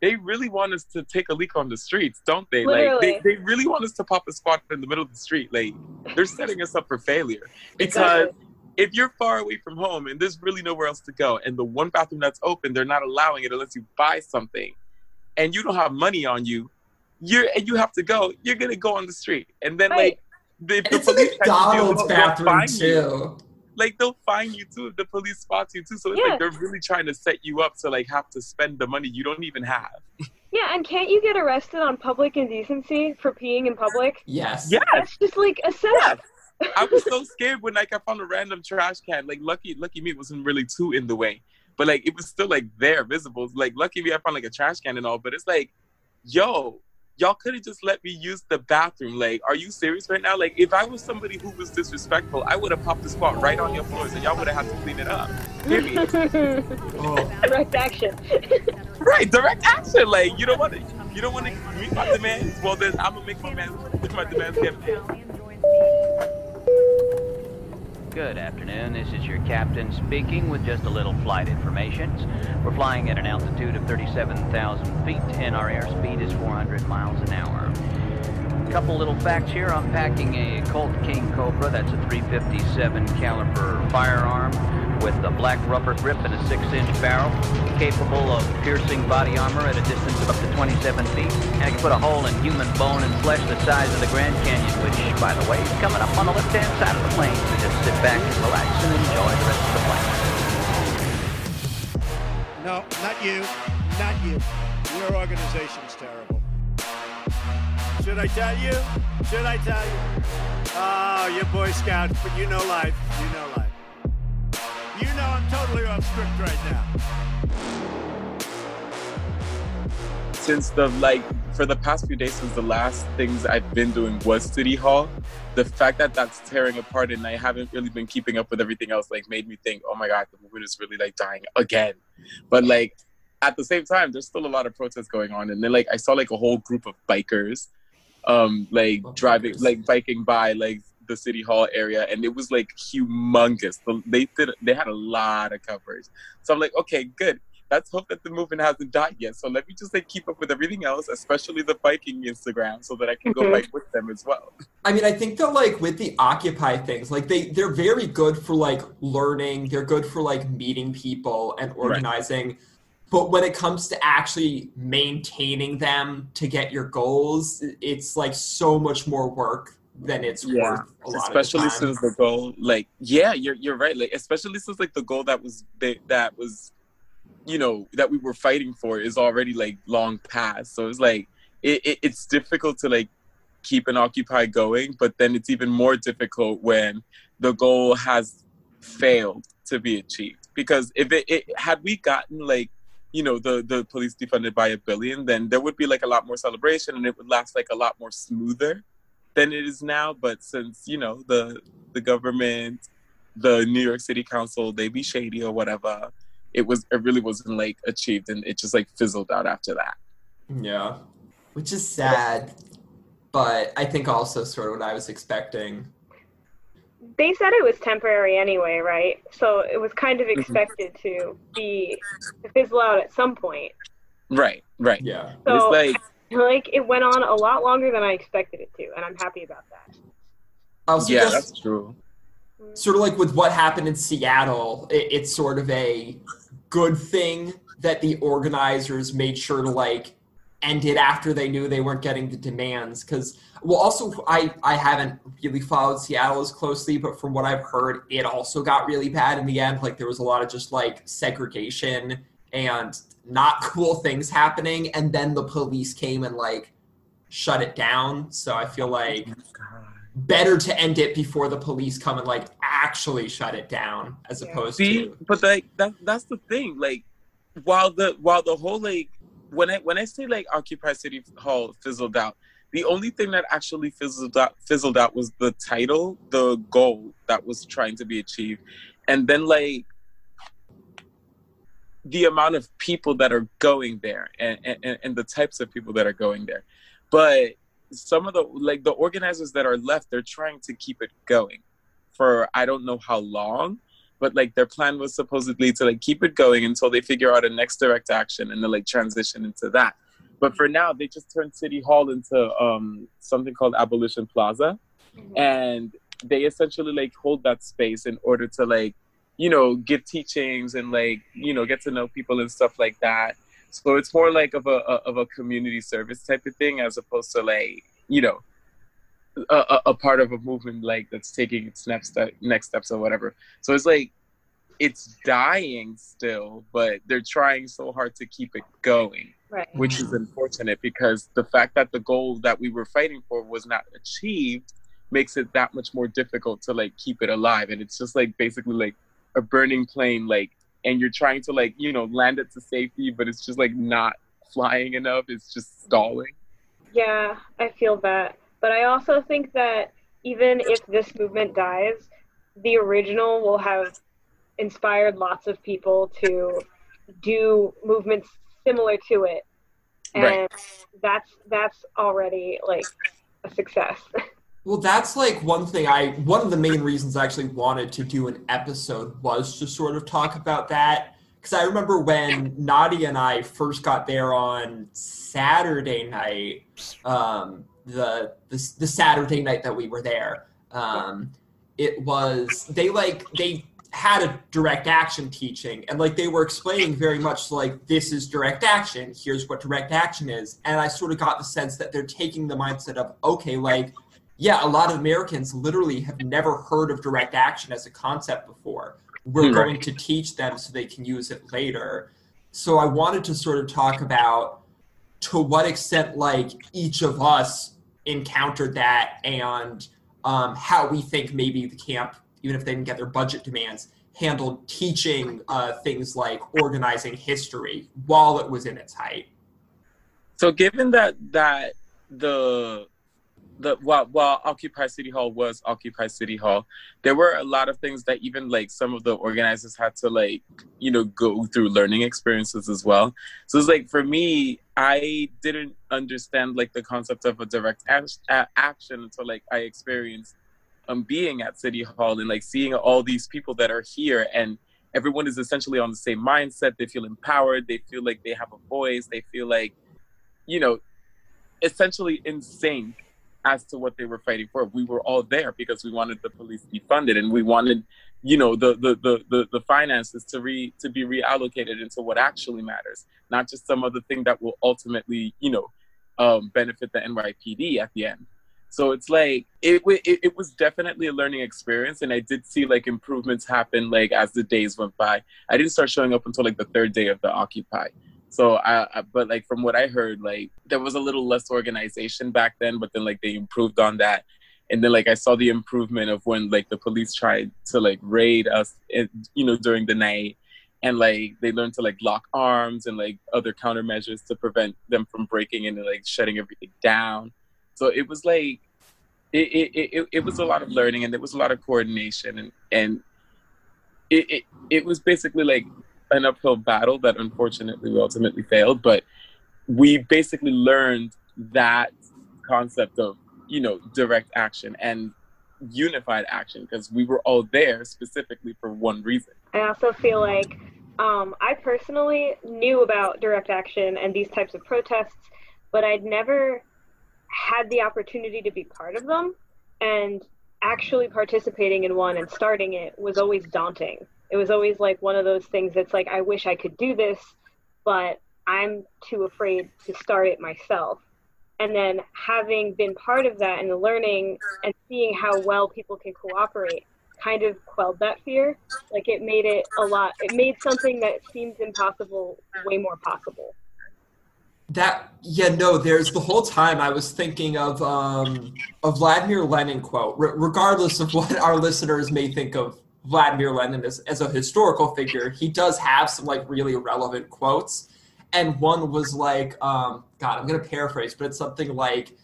they really want us to take a leak on the streets, don't they? Literally. Like they, they really want us to pop a squat in the middle of the street. Like they're setting us up for failure. Because if you're far away from home and there's really nowhere else to go, and the one bathroom that's open, they're not allowing it unless you buy something, and you don't have money on you, you're and you have to go, you're gonna go on the street, and then Right. like the, the It's a police catch you, McDonald's they'll- they'll bathroom too. you. Too. Like they'll find you too if the police spots you too. So it's Yeah. like they're really trying to set you up to like have to spend the money you don't even have. Yeah, and can't you get arrested on public indecency for peeing in public? Yes. Yes. That's just like a setup. I was so scared when like I found a random trash can. Like lucky, lucky me, it wasn't really too in the way, but like it was still like there, visible. Like lucky me, I found like a trash can and all. But it's like, yo, y'all could have just let me use the bathroom. Like, are you serious right now? Like, if I was somebody who was disrespectful, I would have popped the spot right on your floors, and y'all would have had to clean it up. Period. Oh. Direct action. right, direct action. Like, you don't want to, you don't want to meet my demands. Well, then I'm gonna make my man, my demands get met. Good afternoon. This is your captain speaking with just a little flight information. We're flying at an altitude of 37,000 feet and our airspeed is 400 miles an hour. Couple little facts here. I'm packing a Colt King Cobra. That's a 357 caliber firearm with a black rubber grip and a 6-inch barrel, capable of piercing body armor at a distance of up to 27 feet. And can put a hole in human bone and flesh the size of the Grand Canyon, which, by the way, is coming up on the left-hand side of the plane. So just sit back and relax and enjoy the rest of the flight. No, not you. Not you. Your organization's terrible. Should I tell you? Should I tell you? Oh, you're Boy Scout, but you know life. You know life. You know I'm totally off script right now. since the like for the past few days since the last things I've been doing was City Hall, the fact that that's tearing apart and I haven't really been keeping up with everything else like made me think, oh my god, the movement is really like dying again. But like at the same time, there's still a lot of protests going on, and then like I saw like a whole group of bikers, um, like Oh, driving, bikers. like biking by like the City Hall area, and it was like humongous. The- They did, they had a lot of coverage. So I'm like, okay, good let's hope that the movement hasn't died yet. So let me just like keep up with everything else, especially the biking Instagram, so that I can go Mhm. bike with them as well. I mean, I think that like with the Occupy things, like they they're very good for like learning. They're good for like meeting people and organizing. But when it comes to actually maintaining them to get your goals, it's like so much more work than it's Yeah, worth. A lot especially of the time. since the goal, like, yeah, you're you're right. Like, especially since like the goal that was they, that was, you know, that we were fighting for is already like long past. So it's like it, it it's difficult to like keep an occupy going, but then it's even more difficult when the goal has failed to be achieved. Because if it, it had we gotten like you know the the police defunded by a billion, then there would be like a lot more celebration and it would last like a lot more smoother than it is now. But since you know the the government, the New York City Council, they be shady or whatever, it was it really wasn't like achieved, and it just like fizzled out after that. Mm-hmm. Yeah, which is sad, but I think also sort of what I was expecting. They said it was temporary anyway, right? So it was kind of Mm-hmm. expected to be to fizzle out at some point. Right, right. Yeah, And it's So like like it went on a lot longer than I expected it to, and I'm happy about that. also yeah, just that's true. sort of like with what happened in Seattle, it, it's sort of a good thing that the organizers made sure to like end it after they knew they weren't getting the demands. Because, well, also I I haven't really followed Seattle as closely, but from what I've heard, it also got really bad in the end. Like there was a lot of just like segregation and not cool things happening, and then the police came and like shut it down. So I feel like oh better to end it before the police come and like actually shut it down as Yeah. opposed See, to but like that that's the thing. Like while the while the whole like when I when I say like Occupy City Hall fizzled out, the only thing that actually fizzled out fizzled out was the title, the goal that was trying to be achieved. And then like the amount of people that are going there and, and, and the types of people that are going there. But some of the like the organizers that are left, they're trying to keep it going for I don't know how long but like their plan was supposedly to like keep it going until they figure out a next direct action and then like transition into that. But for now, they just turned City Hall into um, something called Abolition Plaza, and they essentially like hold that space in order to like you know give teachings and like you know get to know people and stuff like that. So it's more like of a, a of a community service type of thing as opposed to like you know a, a, part of a movement like that's taking its next step, next steps or whatever. So it's like it's dying still, but they're trying so hard to keep it going, Right. which is unfortunate because the fact that the goal that we were fighting for was not achieved makes it that much more difficult to like keep it alive. And it's just like basically like a burning plane, like, and you're trying to like you know land it to safety, but it's just like not flying enough. It's just stalling. Yeah, I feel that. But I also think that even if this movement dies, the original will have inspired lots of people to do movements similar to it. And Right. that's that's already like a success. Well, that's like one thing I, one of the main reasons I actually wanted to do an episode was to sort of talk about that. Because I remember when Nadia and I first got there on Saturday night, um, the, the the Saturday night that we were there, um, it was they like they had a direct action teaching and like they were explaining very much like this is direct action here's what direct action is and i sort of got the sense that they're taking the mindset of okay like yeah, a lot of Americans literally have never heard of direct action as a concept before. We're Right. going to teach them so they can use it later. So I wanted to sort of talk about to what extent like each of us encountered that and um, how we think maybe the camp, even if they didn't get their budget demands, handled teaching uh, things like organizing history while it was in its height. So given that that the the while while Occupy City Hall was Occupy City Hall, there were a lot of things that even like some of the organizers had to like you know go through learning experiences as well. So it's like for me, I didn't understand like the concept of a direct a- action until like I experienced um being at City Hall and like seeing all these people that are here and everyone is essentially on the same mindset. They feel empowered. They feel like they have a voice. They feel like you know essentially in sync as to what they were fighting for. We were all there because we wanted the police to be funded and we wanted, you know, the the the the, the finances to re to be reallocated into what actually matters, not just some other thing that will ultimately, you know, um, benefit the NYPD at the end. So it's like it, it it was definitely a learning experience, and I did see like improvements happen like as the days went by. I didn't start showing up until like the third day of the Occupy. So I, I but like from what I heard, like there was a little less organization back then, but then like they improved on that. And then like I saw the improvement of when like the police tried to like raid us, in, you know, during the night, and like they learned to like lock arms and like other countermeasures to prevent them from breaking in and like shutting everything down. So it was like it it, it, it was a lot of learning and there was a lot of coordination and and it, it it was basically like an uphill battle that unfortunately we ultimately failed, but we basically learned that concept of you know direct action and unified action because we were all there specifically for one reason. I also feel like um, I personally knew about direct action and these types of protests, but I'd never had the opportunity to be part of them. And actually participating in one and starting it was always daunting. It was always like one of those things that's like, I wish I could do this, but I'm too afraid to start it myself. And then having been part of that and learning and seeing how well people can cooperate kind of quelled that fear. Like it made it a lot, it made something that seemed impossible way more possible. That yeah no there's the whole time I was thinking of um a Vladimir Lenin quote regardless of what our listeners may think of Vladimir Lenin as, as a historical figure he does have some like really relevant quotes. And one was like um god I'm gonna paraphrase but it's something like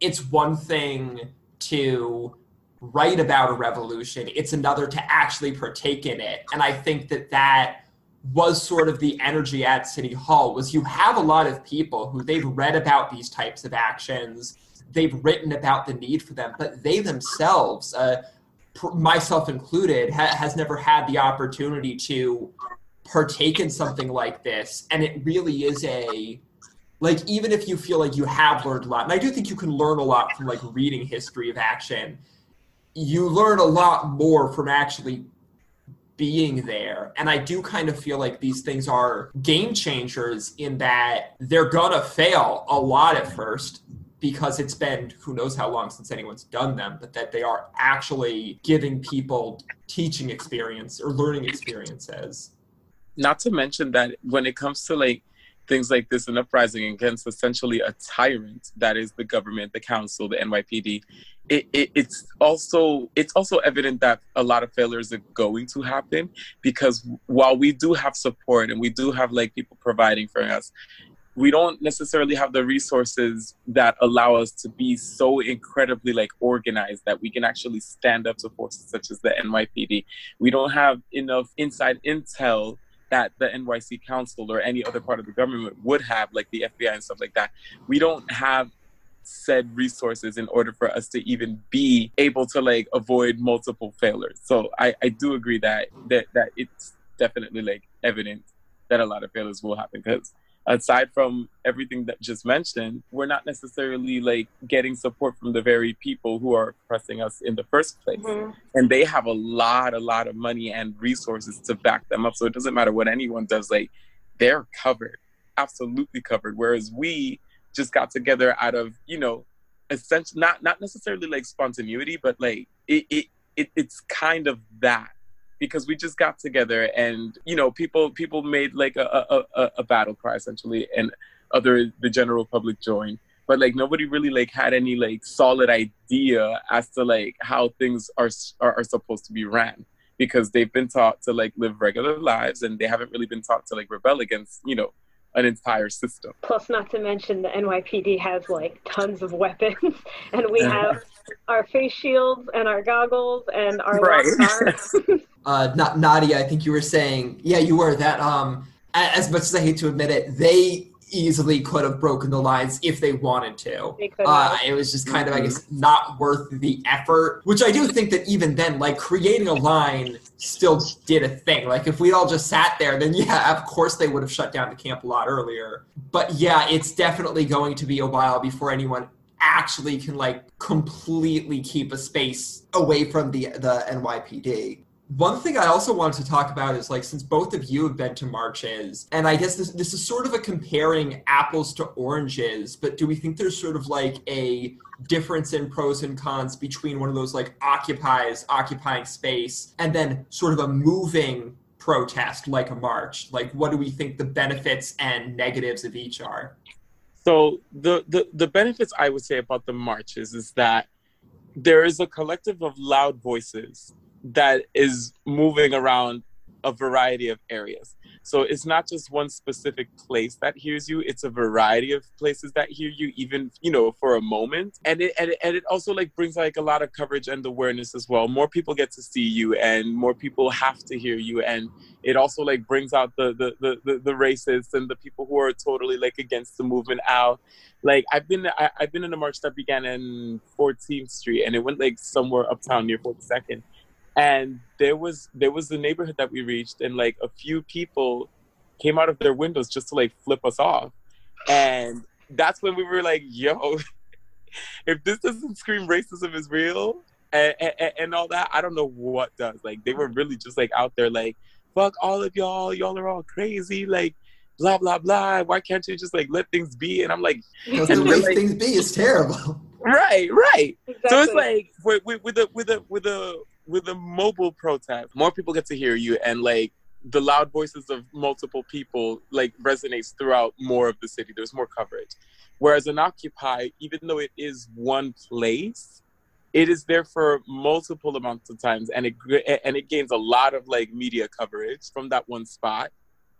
it's one thing to write about a revolution it's another to actually partake in it. And I think that that was sort of the energy at City Hall was you have a lot of people who they've read about these types of actions, they've written about the need for them, but they themselves, uh, myself included, ha- has never had the opportunity to partake in something like this. And it really is a, like, even if you feel like you have learned a lot, and I do think you can learn a lot from like reading history of action, you learn a lot more from actually being there. And I do kind of feel like these things are game changers in that they're gonna fail a lot at first because it's been who knows how long since anyone's done them, but that they are actually giving people teaching experience or learning experiences. Not to mention that when it comes to like things like this, an uprising against essentially a tyrant that is the government, the council, the NYPD, it, it, it's also it's also evident that a lot of failures are going to happen because while we do have support and we do have like people providing for us we don't necessarily have the resources that allow us to be so incredibly like organized that we can actually stand up to forces such as the NYPD. We don't have enough inside intel that the NYC Council or any other part of the government would have, like the FBI and stuff like that. We don't have said resources in order for us to even be able to like avoid multiple failures. So I, I do agree that that that it's definitely like evident that a lot of failures will happen because aside from everything that just mentioned, we're not necessarily like getting support from the very people who are oppressing us in the first place. Mm-hmm. And they have a lot, a lot of money and resources to back them up. So it doesn't matter what anyone does, like they're covered, absolutely covered. Whereas we just got together out of, you know, essentially not not necessarily like spontaneity, but like it, it, it it's kind of that because we just got together and you know people people made like a a, a battle cry essentially and other the general public joined but like nobody really like had any like solid idea as to like how things are, are are, supposed to be ran because they've been taught to like live regular lives and they haven't really been taught to like rebel against you know an entire system. Plus, not to mention the NYPD has like tons of weapons, and we have our face shields and our goggles and our right. uh, not Nadia, I think you were saying, yeah, you were that. Um, as much as I hate to admit it, they easily could have broken the lines if they wanted to. They uh, it was just kind of, I guess, mm-hmm. not worth the effort. Which I do think that even then, like creating a line still did a thing. Like if we'd all just sat there, then yeah, of course they would have shut down the camp a lot earlier. But yeah, it's definitely going to be a while before anyone actually can like completely keep a space away from the the NYPD. One thing I also wanted to talk about is like since both of you have been to marches, and I guess this this is sort of a comparing apples to oranges, but do we think there's sort of like a difference in pros and cons between one of those like occupies occupying space and then sort of a moving protest like a march? Like what do we think the benefits and negatives of each are? So the, the the benefits I would say about the marches is that there is a collective of loud voices that is moving around a variety of areas. So it's not just one specific place that hears you, it's a variety of places that hear you, even, you know, for a moment. And it, and it, and it also like brings like a lot of coverage and awareness as well. More people get to see you and more people have to hear you. And it also like brings out the, the, the, the, the racists and the people who are totally like against the movement out. Like I've been, I, I've been in a march that began in 14th Street and it went like somewhere uptown near 42nd and there was there was the neighborhood that we reached and like a few people came out of their windows just to like flip us off. And that's when we were like yo if this doesn't scream racism is real and, and, and, all that i don't know what does. Like they were really just like out there like fuck all of y'all. Y'all are all crazy. Like blah blah blah. Why can't you just like let things be? And i'm like because the like, things be is terrible. Right right. Exactly. so it's like with, with, with a with a with a with a mobile protest, more people get to hear you and like the loud voices of multiple people like resonates throughout more of the city. There's more coverage. Whereas an Occupy, even though it is one place, it is there for multiple amounts of times and it and it gains a lot of like media coverage from that one spot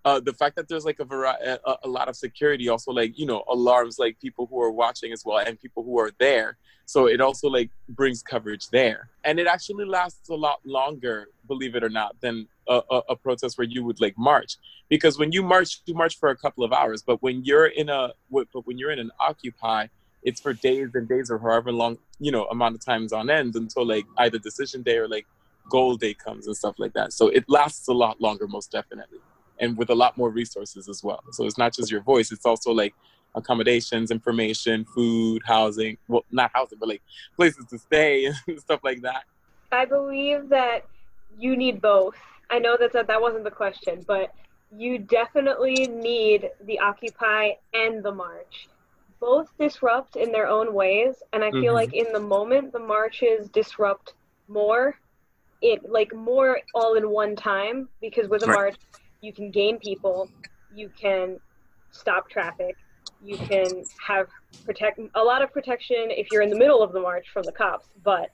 uh, the fact that there's like a, variety, a, a, lot of security also like you know alarms like people who are watching as well and people who are there. So it also like brings coverage there. And it actually lasts a lot longer believe it or not than a, a, a protest where you would like march. Because when you march you march for a couple of hours but when you're in a but when you're in an occupy it's for days and days or however long you know amount of times on end until like either decision day or like goal day comes and stuff like that. So it lasts a lot longer, most definitely, and with a lot more resources as well. So it's not just your voice; it's also like accommodations, information, food, housing. Well, not housing, but like places to stay and stuff like that. I believe that you need both. I know that that, that wasn't the question, but you definitely need the Occupy and the March. Both disrupt in their own ways, and I feel Mhm. like in the moment the marches disrupt more, it like more all in one time because with a Right. march you can gain people, you can stop traffic, you can have protect a lot of protection if you're in the middle of the march from the cops, but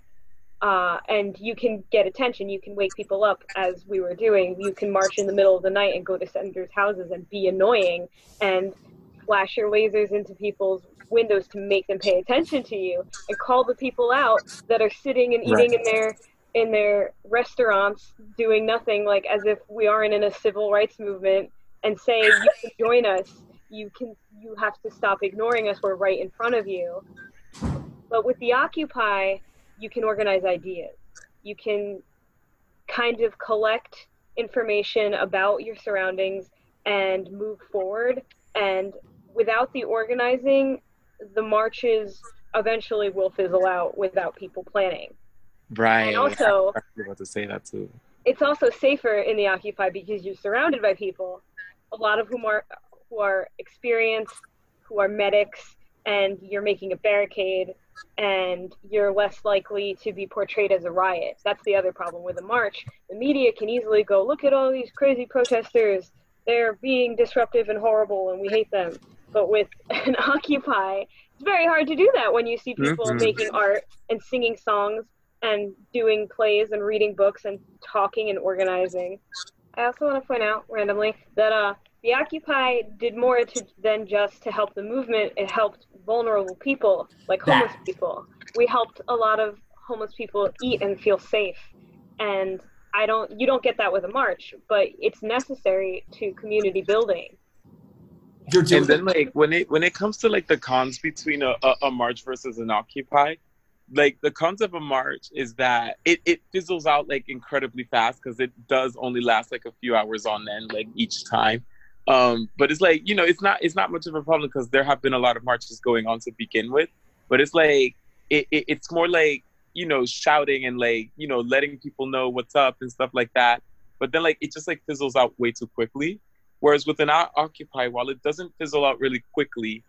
uh, and you can get attention. You can wake people up, as we were doing. You can march in the middle of the night and go to senators' houses and be annoying and flash your lasers into people's windows to make them pay attention to you and call the people out that are sitting and eating in their in their restaurants doing nothing like as if we aren't in a civil rights movement and say you can join us you can you have to stop ignoring us we're right in front of you but with the occupy you can organize ideas. You can kind of collect information about your surroundings and move forward. And without the organizing, the marches eventually will fizzle out without people planning. Right. And also- I was to say that too. It's also safer in the Occupy because you're surrounded by people, a lot of whom are who are experienced, who are medics, and you're making a barricade and you're less likely to be portrayed as a riot. That's the other problem with a march. The media can easily go, look at all these crazy protesters. They're being disruptive and horrible and we hate them. But with an Occupy, it's very hard to do that when you see people Mhm. making art and singing songs and doing plays and reading books and talking and organizing. I also want to point out randomly that uh, the Occupy did more to, than just to help the movement. It helped vulnerable people, like That. homeless people. We helped a lot of homeless people eat and feel safe. And I don't, you don't get that with a march, but it's necessary to community building. You're doing and then like when it when it comes to like the cons between a, a, a march versus an occupy like the cons of a march is that it, it fizzles out like incredibly fast because it does only last like a few hours on end like each time. Um but it's like you know it's not it's not much of a problem because there have been a lot of marches going on to begin with. But it's like it, it it's more like you know shouting and like you know letting people know what's up and stuff like that. But then like it just like fizzles out way too quickly. Whereas with an Occupy, while it doesn't fizzle out really quickly,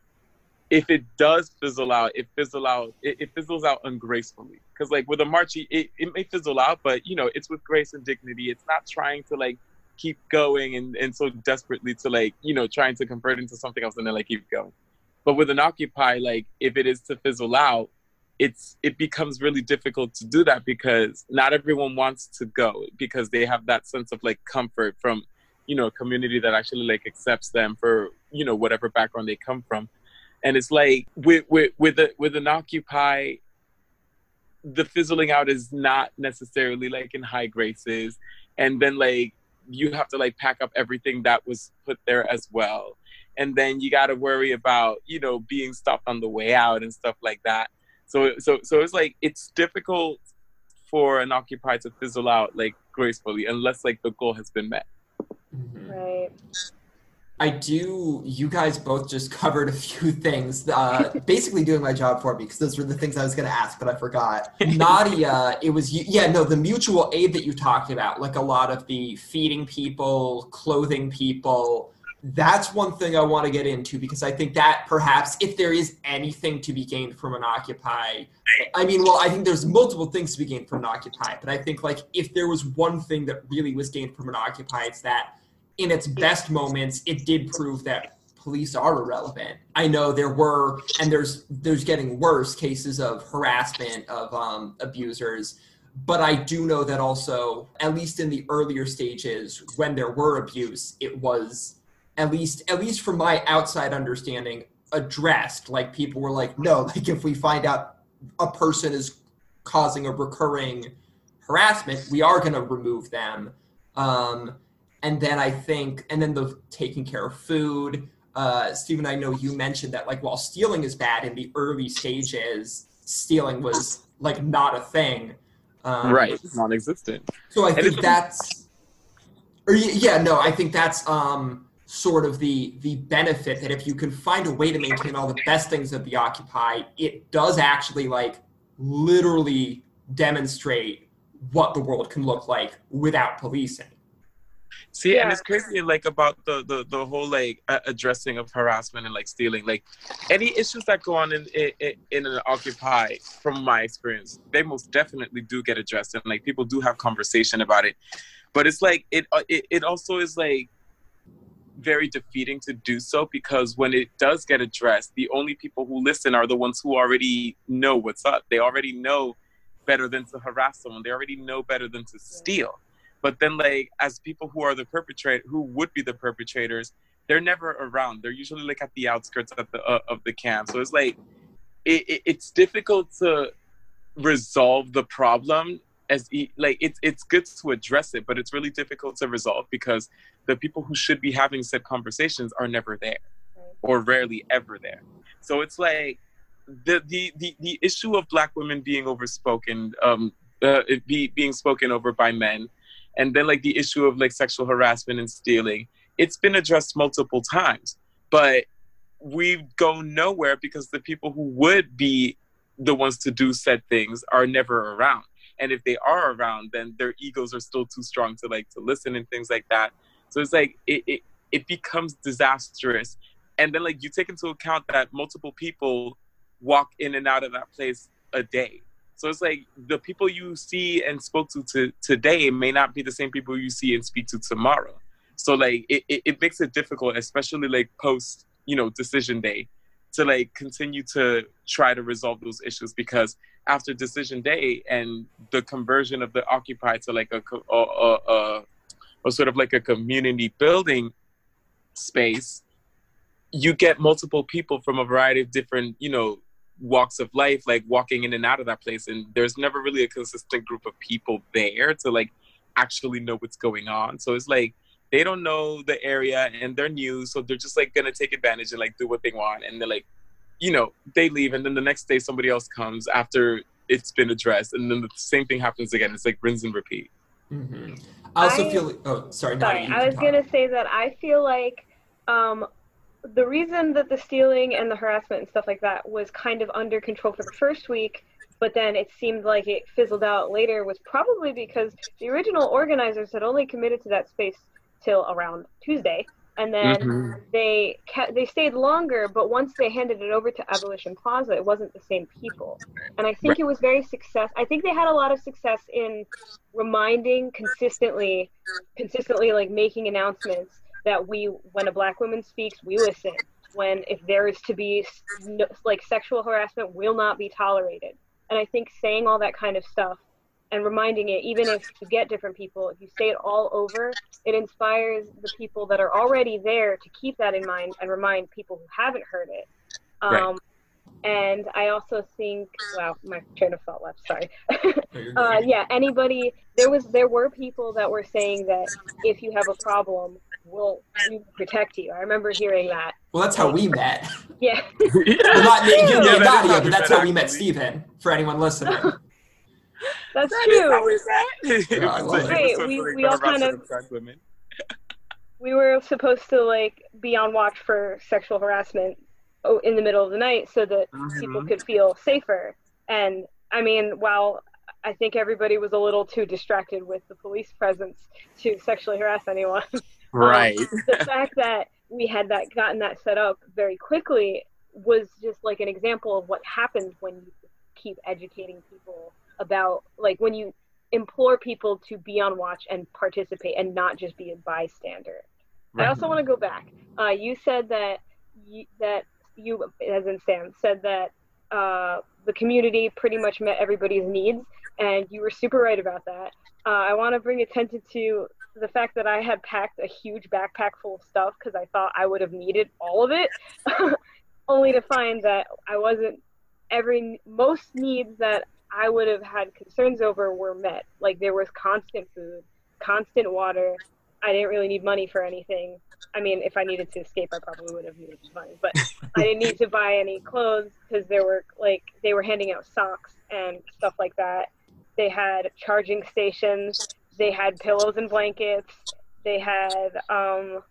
if it does fizzle out, it fizzle out. It, it fizzles out ungracefully. Because like with a march, it, it may fizzle out, but you know it's with grace and dignity. It's not trying to like keep going and, and so desperately to like you know trying to convert into something else and then like keep going. But with an Occupy, like if it is to fizzle out, it's it becomes really difficult to do that because not everyone wants to go because they have that sense of like comfort from you know a community that actually like accepts them for you know whatever background they come from and it's like with with with a, with an occupy the fizzling out is not necessarily like in high graces and then like you have to like pack up everything that was put there as well and then you got to worry about you know being stopped on the way out and stuff like that so so so it's like it's difficult for an occupy to fizzle out like gracefully unless like the goal has been met Mhm. Right. I do. You guys both just covered a few things. Uh, basically, doing my job for me because those were the things I was going to ask, but I forgot. Nadia, it was you. Yeah, no, the mutual aid that you talked about, like a lot of the feeding people, clothing people. That's one thing I want to get into because I think that perhaps if there is anything to be gained from an Occupy, I mean, well, I think there's multiple things to be gained from an Occupy, but I think like if there was one thing that really was gained from an Occupy, it's that in its best moments, it did prove that police are irrelevant. I know there were, and there's there's getting worse cases of harassment of um, abusers, but I do know that also, at least in the earlier stages, when there were abuse, it was at least at least from my outside understanding addressed. Like people were like, no, like if we find out a person is causing a recurring harassment, we are going to remove them. Um, and then I think, and then the taking care of food. uh, Stephen, I know you mentioned that like while stealing is bad in the early stages, stealing was like not a thing. Um, right, non-existent. So I think that's, or yeah, no, I think that's um, sort of the the benefit that if you can find a way to maintain all the best things of the Occupy, it does actually like literally demonstrate what the world can look like without policing. See, yeah. and it's crazy, like about the the, the whole like uh, addressing of harassment and like stealing, like any issues that go on in, in in an Occupy. From my experience, they most definitely do get addressed, and like people do have conversation about it. But it's like it uh, it, it also is like very defeating to do so because when it does get addressed, the only people who listen are the ones who already know what's up. They already know better than to harass someone. They already know better than to steal. But then, like, as people who are the perpetrator, who would be the perpetrators, they're never around. They're usually like at the outskirts of the uh, of the camp. So it's like, it, it, it's difficult to resolve the problem as like it's it's good to address it, but it's really difficult to resolve because the people who should be having said conversations are never there, or rarely ever there. So it's like the the the, the issue of black women being overspoken, um, uh, be, being spoken over by men and then like the issue of like sexual harassment and stealing it's been addressed multiple times but we go nowhere because the people who would be the ones to do said things are never around. And if they are around then their egos are still too strong to like to listen and things like that. So it's like it, it, it becomes disastrous. And then like you take into account that multiple people walk in and out of that place a day so it's like the people you see and spoke to, to today may not be the same people you see and speak to tomorrow. So like it, it, it makes it difficult, especially like post, you know, decision day to like continue to try to resolve those issues because after decision day and the conversion of the occupy to like a, a, a, a, a sort of like a community building space you get multiple people from a variety of different you know walks of life like walking in and out of that place and there's never really a consistent group of people there to like actually know what's going on. So it's like they don't know the area and they're new so they're just like gonna take advantage and like do what they want and they're like you know they leave and then the next day somebody else comes after it's been addressed and then the same thing happens again. It's like rinse and repeat. Mm-hmm. i also I, feel oh sorry, sorry i was gonna say that i feel like um the reason that the stealing and the harassment and stuff like that was kind of under control for the first week, but then it seemed like it fizzled out later was probably because the original organizers had only committed to that space till around Tuesday, and then mm-hmm. they kept, they stayed longer. But once they handed it over to Abolition Plaza, it wasn't the same people, and I think right. it was very success. I think they had a lot of success in reminding consistently, consistently like making announcements that we when a black woman speaks we listen. When if there is to be like sexual harassment will not be tolerated. And i think saying all that kind of stuff and reminding it even if you get different people if you say it all over it inspires the people that are already there to keep that in mind and remind people who haven't heard it. Um, right. and i also think wow my train of thought left sorry. Uh, yeah anybody there was there were people that were saying that if you have a problem will protect you. I remember hearing that. Well, that's how we met. Yeah. well, not you, you, yeah, Nadia, but that's how we met Stephen. For anyone listening. That's that true. right, we, we all kind of. we were supposed to like be on watch for sexual harassment in the middle of the night so that mm-hmm. people could feel safer. And I mean, while I think everybody was a little too distracted with the police presence to sexually harass anyone. Right. Um, the fact that we had that gotten that set up very quickly was just like an example of what happens when you keep educating people about like when you implore people to be on watch and participate and not just be a bystander. Right. I also want to go back. Uh, you said that you, that you, as in Sam, said that uh, the community pretty much met everybody's needs, and you were super right about that. Uh, I want to bring attention to the fact that I had packed a huge backpack full of stuff because I thought I would have needed all of it, only to find that I wasn't. Every most needs that I would have had concerns over were met. Like there was constant food, constant water. I didn't really need money for anything. I mean, if I needed to escape, I probably would have needed money, but I didn't need to buy any clothes because there were like they were handing out socks and stuff like that. They had charging stations. They had pillows and blankets. They had um,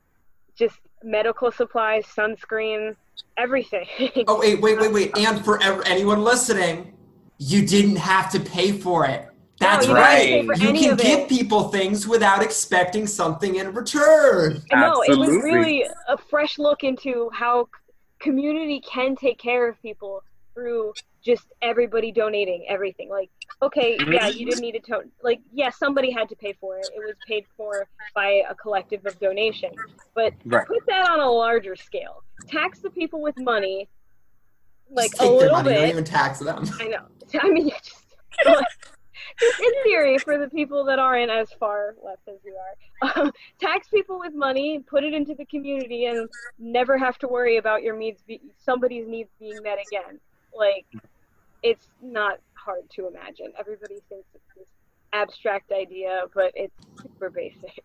just medical supplies, sunscreen, everything. Oh wait, wait, wait, wait! And for ev- anyone listening, you didn't have to pay for it. That's you didn't have to right. You can give it. people things without expecting something in return. no, it was really a fresh look into how community can take care of people through just everybody donating everything. Like, okay, yeah, you didn't need a to like, yeah, somebody had to pay for it. It was paid for by a collective of donation, but Right. put that on a larger scale. Tax the people with money, like a little money, don't even tax them. I know. I mean, yeah, just, like, just in theory, for the people that aren't as far left as we are, um, tax people with money, put it into the community, and never have to worry about your needs, be, somebody's needs being met again. Like, it's not hard to imagine. Everybody thinks it's this abstract idea, but it's super basic.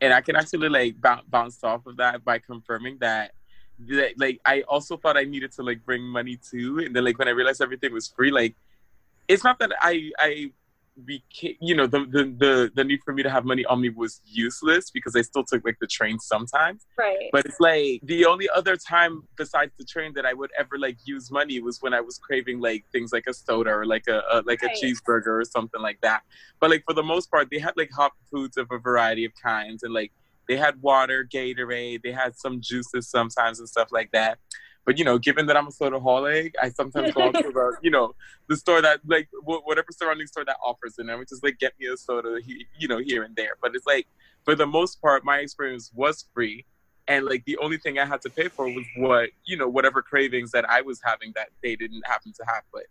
and I can actually like bounce, off of that by confirming that, that, like I also thought I needed to like bring money too, and then like when I realized everything was free, like it's not that I I became you know the the the, the need for me to have money on me was useless because I still took like the train sometimes, Right. but it's like the only other time besides the train that I would ever like use money was when I was craving like things like a soda or like a, a like Right. a cheeseburger or something like that. But like for the most part, they had like hot foods of a variety of kinds, and like they had water, Gatorade, they had some juices sometimes and stuff like that. But you know, given that I'm a soda holic, I sometimes go to the you know the store that like wh- whatever surrounding store that offers it, and I would just like get me a soda, he- you know, here and there. But it's like for the most part, my experience was free, and like the only thing I had to pay for was what you know whatever cravings that I was having that they didn't happen to have, but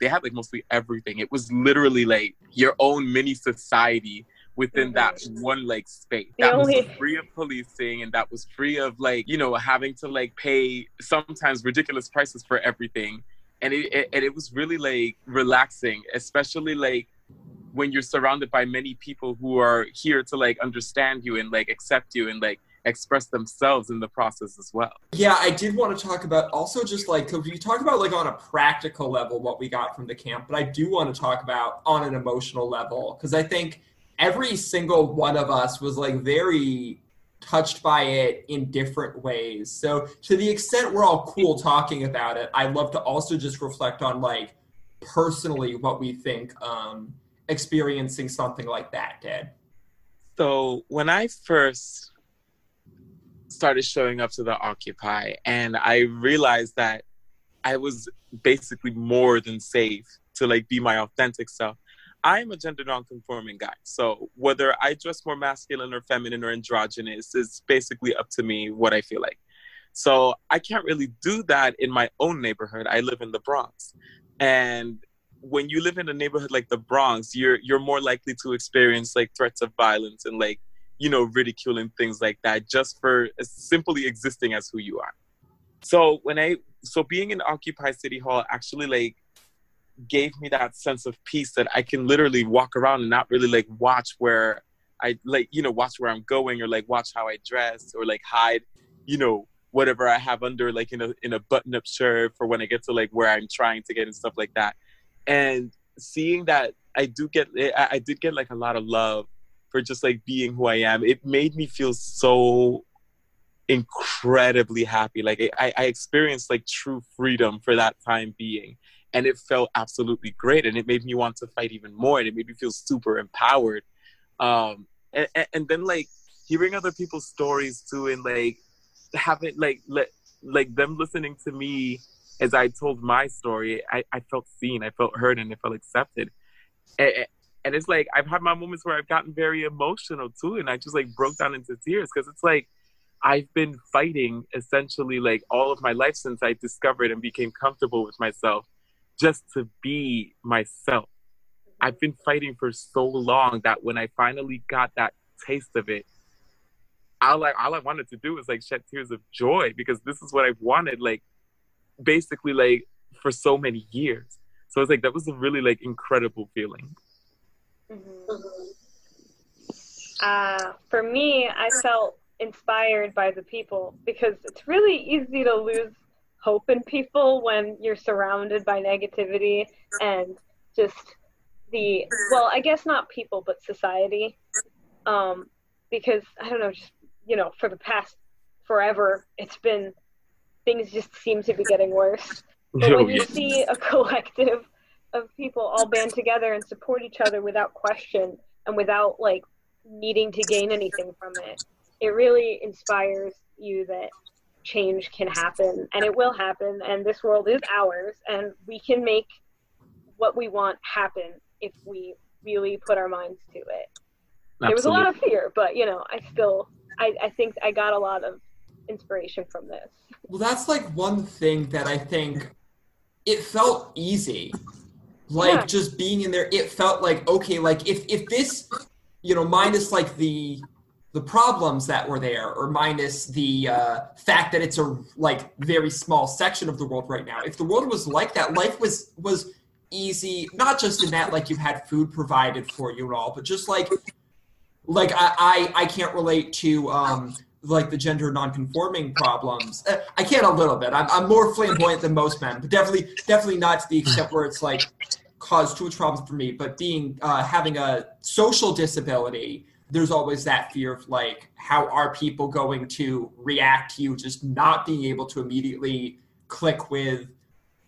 they had like mostly everything. It was literally like your own mini society within that one like space. That was free of policing and that was free of like, you know, having to like pay sometimes ridiculous prices for everything. And it, it and it was really like relaxing, especially like when you're surrounded by many people who are here to like understand you and like accept you and like express themselves in the process as well. Yeah, I did want to talk about also just like because we talk about like on a practical level what we got from the camp, but I do want to talk about on an emotional level because I think every single one of us was like very touched by it in different ways. So to the extent we're all cool talking about it, I'd love to also just reflect on like personally what we think um experiencing something like that did. So when I first started showing up to the Occupy, and I realized that I was basically more than safe to like be my authentic self. I'm a gender non-conforming guy, so whether I dress more masculine or feminine or androgynous is basically up to me what I feel like. So I can't really do that in my own neighborhood. I live in the Bronx, and when you live in a neighborhood like the Bronx, you're you're more likely to experience like threats of violence and like you know ridicule and things like that just for simply existing as who you are. So when I so being in Occupy City Hall actually like gave me that sense of peace that I can literally walk around and not really like watch where I like you know watch where I'm going or like watch how I dress or like hide you know whatever I have under like in a in a button up shirt for when I get to like where I'm trying to get and stuff like that and seeing that I do get eh, I, I did get like a lot of love for just like being who I am. It made me feel so incredibly happy. Like I, I experienced like true freedom for that time being. And it felt absolutely great. And it made me want to fight even more. And it made me feel super empowered. Um and, and, then like hearing other people's stories too and like having like let like them listening to me as I told my story, I, I felt seen, I felt heard, and I felt accepted. And, and it's like I've had my moments where I've gotten very emotional too, and I just like broke down into tears because it's like I've been fighting essentially like all of my life since I discovered and became comfortable with myself just to be myself. I've been fighting for so long that when I finally got that taste of it, I all I wanted to do was like shed tears of joy because this is what I've wanted like basically like for so many years. So it's like that was a really like incredible feeling. Mhm. Uh, for me, I felt inspired by the people because it's really easy to lose hope in people when you're surrounded by negativity and just the well i guess not people but society um because i don't know just you know for the past forever it's been things just seem to be getting worse but Oh, when you yeah. see a collective of people all band together and support each other without question and without like needing to gain anything from it it really inspires you that change can happen and it will happen and this world is ours and we can make what we want happen if we really put our minds to it there was a lot of fear but you know i still I, I think i got a lot of inspiration from this Well, that's like one thing that I think it felt easy. Like Yeah. just being in there, it felt like okay, like if if this, you know, minus like the the problems that were there, or minus the uh, fact that it's a like very small section of the world right now. If the world was like that, life was was easy. Not just in that like you had food provided for you and all, but just like like I I, I can't relate to um like the gender non-conforming problems. Uh, I can't a little bit. I'm, I'm more flamboyant than most men, but definitely definitely not to the extent where it's like caused too much problems for me. But being uh, having a social disability, there's always that fear of like how are people going to react to you just not being able to immediately click with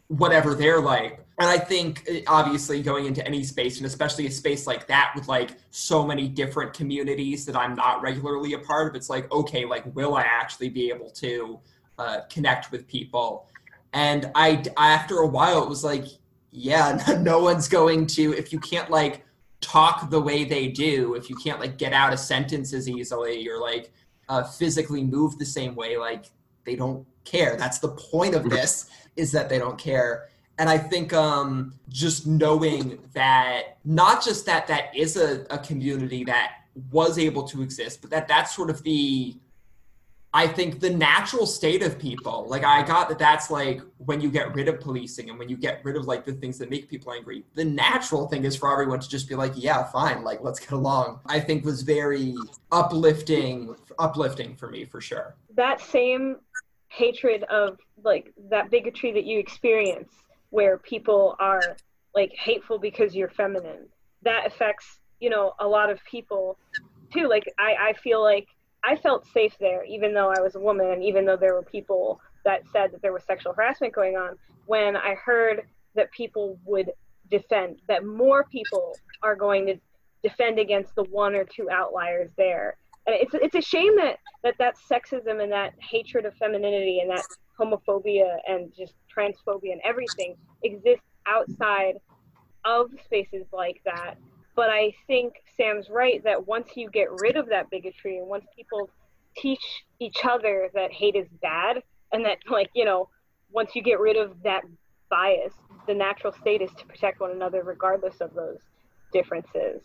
whatever they're like. And I think uh, obviously going into any space and especially a space like that with like so many different communities that I'm not regularly a part of, it's like, okay, like, will I actually be able to uh, connect with people? And I, after a while, it was like, yeah, no one's going to, if you can't like talk the way they do, if you can't like get out a sentence as easily or like uh, physically move the same way, like they don't care. That's the point of this is that they don't care. And I think um, just knowing that not just that that is a, a community that was able to exist, but that that's sort of the I think the natural state of people. Like I got that that's like when you get rid of policing and when you get rid of like the things that make people angry. The natural thing is for everyone to just be like, yeah, fine, like let's get along. I think was very uplifting uplifting for me for sure. that same hatred of like that bigotry that you experience where people are like hateful because you're feminine that affects you know a lot of people too like i i feel like i felt safe there even though i was a woman and even though there were people that said that there was sexual harassment going on when i heard that people would defend that more people are going to defend against the one or two outliers there. And it's it's a shame that that that sexism and that hatred of femininity and that homophobia and just transphobia and everything exists outside of spaces like that but i think sam's right that once you get rid of that bigotry and once people teach each other that hate is bad and that like you know once you get rid of that bias the natural state is to protect one another regardless of those differences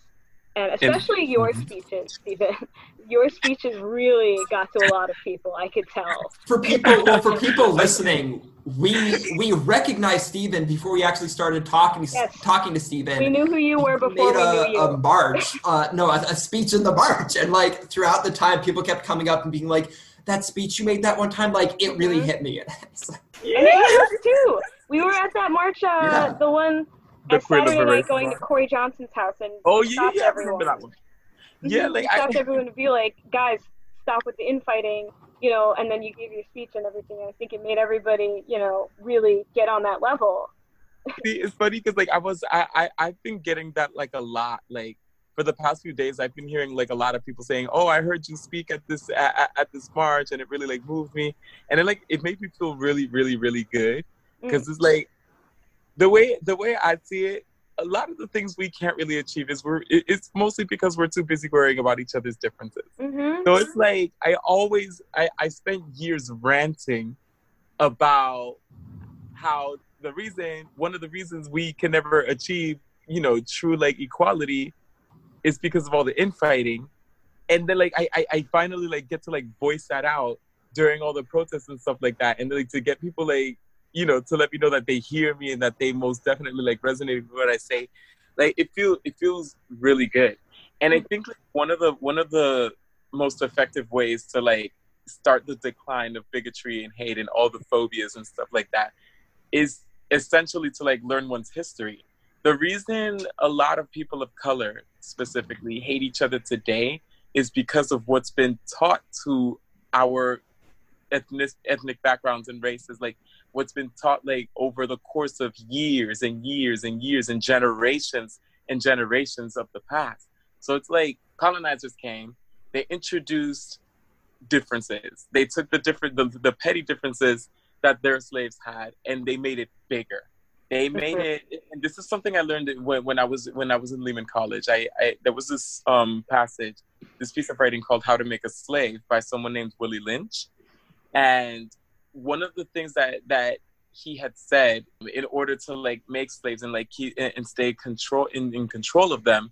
and especially your speeches stephen your speeches really got to a lot of people i could tell for people well, for people listening, we we recognized Stephen before we actually started talking Yes. talking to Stephen. we knew who you were He before made we a, knew you a march, uh, no, a, a speech in the march, and like throughout the time, people kept coming up and being like, "That speech you made that one time, like it really Mhm. hit me." It's like, And it hit us too. We were at that march, uh, Yeah. the one The at Queen Saturday night Erasure going to March. Corey Johnson's house and Oh yeah, stopped yeah, I everyone. remember that one. Yeah, like you I, stopped everyone to be like, guys, stop with the infighting, you know, and then you gave your speech and everything. And I think it made everybody, you know, really get on that level. See, it's funny because like I was I, I I've been getting that like a lot like for the past few days I've been hearing like a lot of people saying oh I heard you speak at this at, at- at this march and it really like moved me and it like it made me feel really really really good because mm. it's like the way the way I see it a lot of the things we can't really achieve is we're it's mostly because we're too busy worrying about each other's differences Mm-hmm. so it's like I always I, I spent years ranting about how the reason one of the reasons we can never achieve, you know, true like equality is because of all the infighting. And then like I, I, I finally like get to like voice that out during all the protests and stuff like that. And like to get people like, you know, to let me know that they hear me and that they most definitely like resonate with what I say. Like it feels it feels really good. And I mm. think like one of the one of the most effective ways to like start the decline of bigotry and hate and all the phobias and stuff like that is essentially to like learn one's history. The reason a lot of people of color specifically hate each other today is because of what's been taught to our ethnic ethnic backgrounds and races like what's been taught like over the course of years and years and years and generations and generations of the past. So it's like colonizers came they introduced differences. They took the different the, the petty differences that their slaves had and they made it bigger. They made it and this is something i learned when, when i was when i was in lehman college. I, I there was this um passage this piece of writing called how to make a slave by someone named willie lynch. And one of the things that that he had said in order to like make slaves and like keep and stay control in, in control of them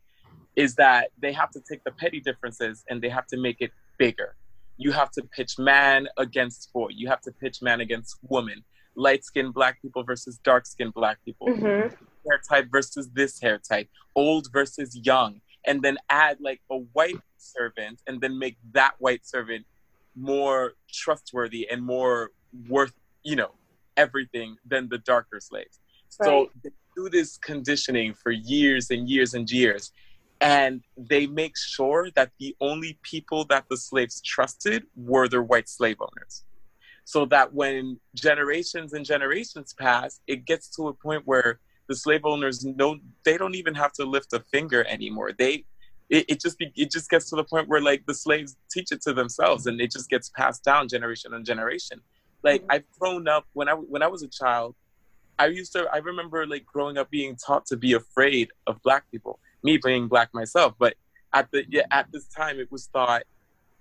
is that they have to take the petty differences and they have to make it bigger. You have to pitch man against boy. You have to pitch man against woman. Light skinned black people versus dark skinned black people. Mhm. hair type versus this hair type. Old versus young. And then add like a white servant and then make that white servant more trustworthy and more worth you know everything than the darker slaves. So Right. they do this conditioning for years and years and years and they make sure that the only people that the slaves trusted were their white slave owners. So that when generations and generations pass it gets to a point where the slave owners know they don't even have to lift a finger anymore. They it, it just be, it just gets to the point where like the slaves teach it to themselves and it just gets passed down generation on generation. Like i've grown up when i when i was a child i used to i remember like growing up being taught to be afraid of black people me being black myself but at the yeah, at this time it was thought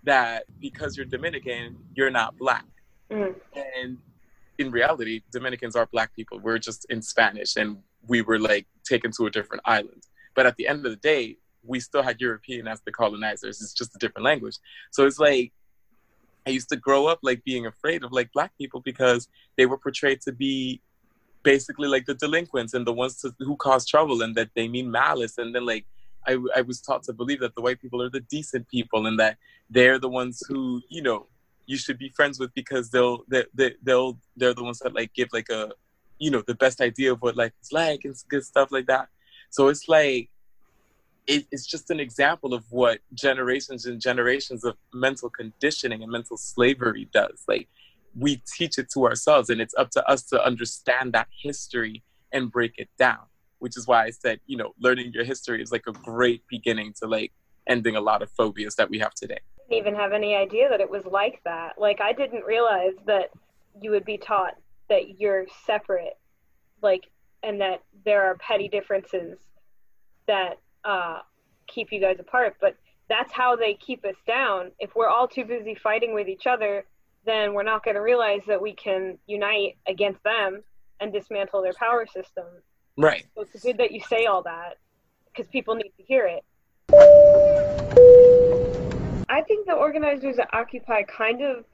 that because you're dominican you're not black. Mm. and in reality dominicans are black people. We're just in spanish and we were like taken to a different island. But at the end of the day we still had european as the colonizers. It's just a different language. So it's like i used to grow up like being afraid of like black people because they were portrayed to be basically like the delinquents and the ones to, who cause trouble and that they mean malice. And then like I, I was taught to believe that the white people are the decent people and that they're the ones who you know you should be friends with because they'll they, they, they'll they're the ones that like give like a you know the best idea of what life is like and good stuff like that. So it's like it, it's just an example of what generations and generations of mental conditioning and mental slavery does like we teach it to ourselves and it's up to us to understand that history and break it down which is why i said you know learning your history is like a great beginning to like ending a lot of phobias that we have today I didn't even have any idea that it was like that. Like I didn't realize that you would be taught that you're separate, like, and that there are petty differences that uh, keep you guys apart. But that's how they keep us down. If we're all too busy fighting with each other, then we're not going to realize that we can unite against them and dismantle their power system. right So it's good that you say all that because people need to hear it. I think the organizers at Occupy kind of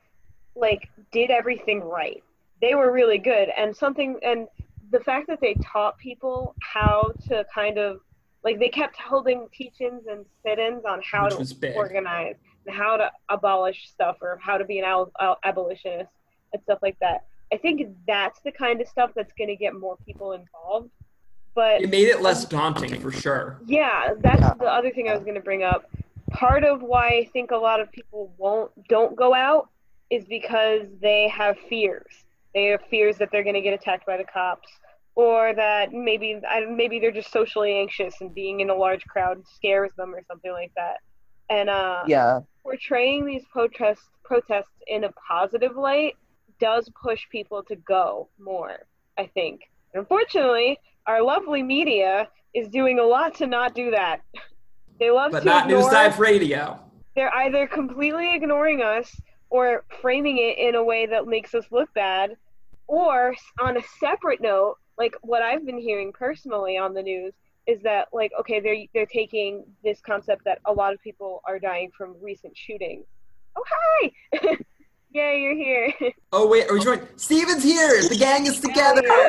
like did everything right. They were really good, and something, and the fact that they taught people how to kind of like they kept holding teach-ins and sit-ins on how Which to was organize and how to abolish stuff or how to be an al- al- abolitionist and stuff like that. I think that's the kind of stuff that's going to get more people involved. But It made it less daunting for sure. yeah, that's the other thing I was going to bring up. Part of why I think a lot of people won't don't go out is because they have fears. They have fears that they're going to get attacked by the cops, or that maybe maybe they're just socially anxious and being in a large crowd scares them or something like that. And uh, Yeah. portraying these protests protests in a positive light does push people to go more. I think. Unfortunately, our lovely media is doing a lot to not do that. They love But to not ignore. News Dive Radio. They're either completely ignoring us or framing it in a way that makes us look bad, or on a separate note, like what I've been hearing personally on the news is that like okay they're they're taking this concept that a lot of people are dying from recent shootings. Oh hi, yeah you're here. Oh wait, are we joining? Steven's here. The gang is together. Yeah.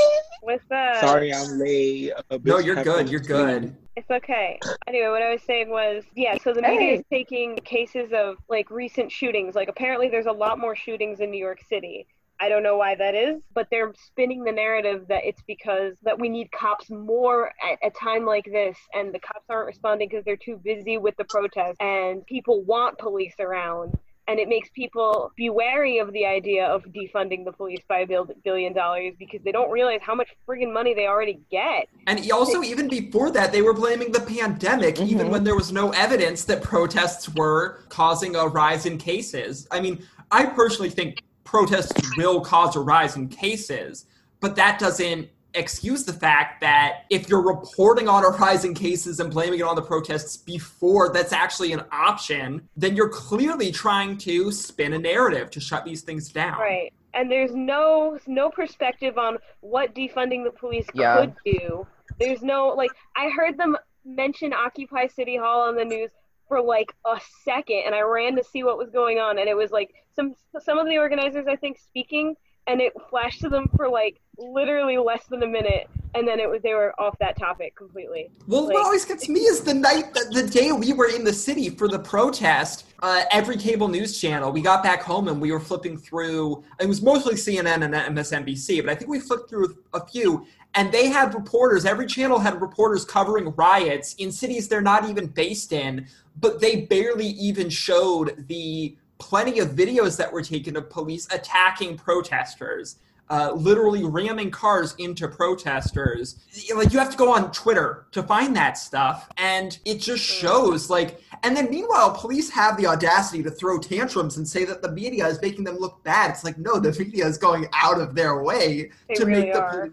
What's that? Sorry, I'm late. A No, you're good. You're to good. It's okay. Anyway, what I was saying was, yeah, so the media Hey. is taking cases of like recent shootings. Like apparently there's a lot more shootings in New York City. I don't know why that is, but they're spinning the narrative that it's because that we need cops more at a time like this and the cops aren't responding because they're too busy with the protest and people want police around and it makes people be wary of the idea of defunding the police by a billion dollars because they don't realize how much friggin' money they already get. And also, even before that, they were blaming the pandemic, even Mhm. when there was no evidence that protests were causing a rise in cases. I mean, I personally think protests will cause a rise in cases, but that doesn't excuse the fact that if you're reporting on a rise in cases and blaming it on the protests before that's actually an option, then you're clearly trying to spin a narrative to shut these things down. Right. And there's no no perspective on what defunding the police Yeah. could do. There's no like I heard them mention Occupy City Hall on the news for like a second and I ran to see what was going on and it was like some some of the organizers I think speaking and it flashed to them for like literally less than a minute and then it was they were off that topic completely. Well, Like- what always gets me is the night, the, the day we were in the city for the protest. Uh, every cable news channel, we got back home and we were flipping through. It was mostly CNN and MSNBC, but I think we flipped through a few, and they had reporters. Every channel had reporters covering riots in cities they're not even based in, but they barely even showed the plenty of videos that were taken of police attacking protesters uh, literally ramming cars into protesters. Like you have to go on Twitter to find that stuff, and it just shows like. And then meanwhile, police have the audacity to throw tantrums and say that the media is making them look bad. It's like no, the media is going out of their way They to really make the police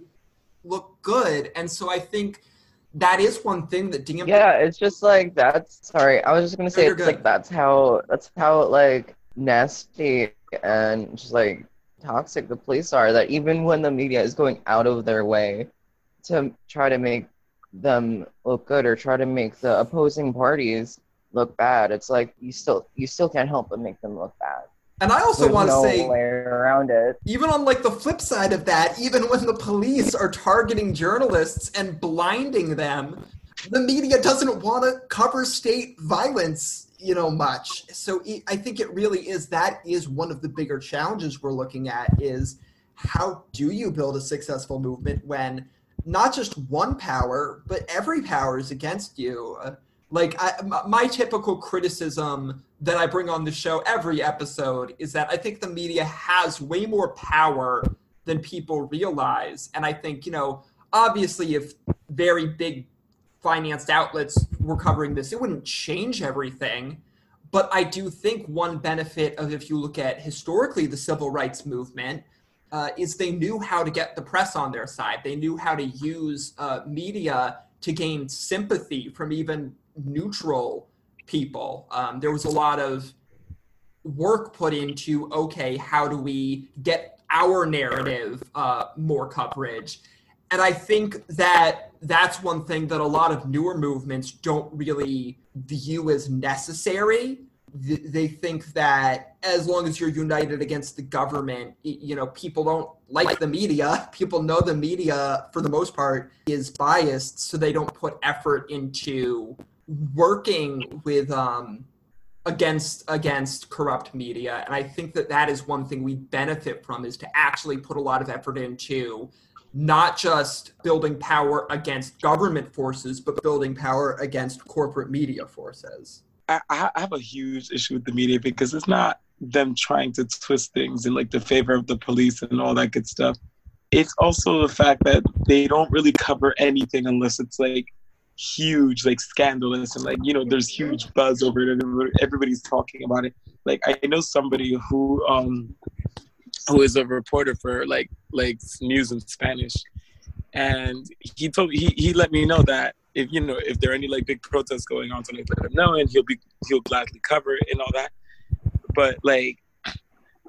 look good, and so I think that is one thing that DMV Yeah, it's just like that's sorry. I was just gonna say you're it's good. like that's how that's how like nasty and just like toxic the police are. That even when the media is going out of their way to try to make them look good or try to make the opposing parties look bad, it's like you still you still can't help but make them look bad. And I also There's want to no say, way around it. even on like the flip side of that, even when the police are targeting journalists and blinding them, the media doesn't want to cover state violence, you know, much. So it, I think it really is that is one of the bigger challenges we're looking at is how do you build a successful movement when not just one power, but every power is against you. Like I, my typical criticism that I bring on the show every episode is that I think the media has way more power than people realize, and I think you know, obviously, if very big financed outlets were covering this, it wouldn't change everything. But I do think one benefit of if you look at historically the civil rights movement uh, is they knew how to get the press on their side. They knew how to use uh, media to gain sympathy from even neutral people. Um, there was a lot of work put into okay, how do we get our narrative uh, more coverage? And I think that that's one thing that a lot of newer movements don't really view as necessary. Th- They think that as long as you're united against the government, you know, people don't like the media. People know the media, for the most part, is biased, so they don't put effort into working with um, against against corrupt media. And I think that that is one thing we benefit from is to actually put a lot of effort into not just building power against government forces, but building power against corporate media forces. I, I have a huge issue with the media because it's not them trying to twist things in like the favor of the police and all that good stuff. It's also the fact that they don't really cover anything unless it's like huge, like scandalous, and like you know, there's huge buzz over it, and everybody's talking about it. Like I know somebody who um who is a reporter for like like news in Spanish, and he told he he let me know that if you know if there are any like big protests going on, to like let him know, and he'll be he'll gladly cover it and all that. But like,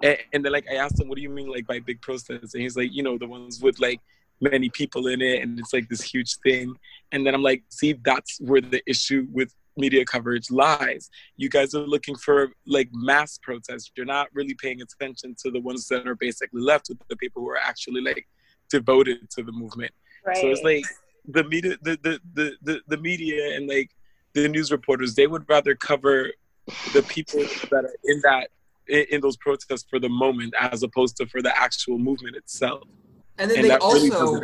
and, and then like I asked him, what do you mean like by big protests? And he's like, you know, the ones with like many people in it, and it's like this huge thing. And then I'm like, see, that's where the issue with media coverage lies. You guys are looking for like mass protests. You're not really paying attention to the ones that are basically left with the people who are actually like devoted to the movement. Right. So it's like the media, the, the, the, the, the media and like the news reporters, they would rather cover the people that are in that in, in those protests for the moment as opposed to for the actual movement itself. And then And they that really also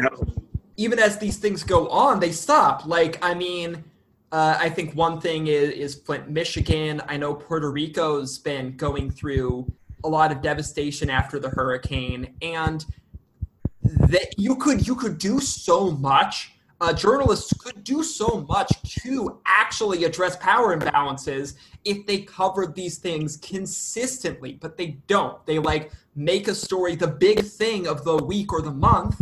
even as these things go on, they stop. Like, I mean, uh, I think one thing is, is Flint, Michigan. I know Puerto Rico's been going through a lot of devastation after the hurricane, and that you could you could do so much. Uh, journalists could do so much to actually address power imbalances if they covered these things consistently, but they don't. They like make a story the big thing of the week or the month,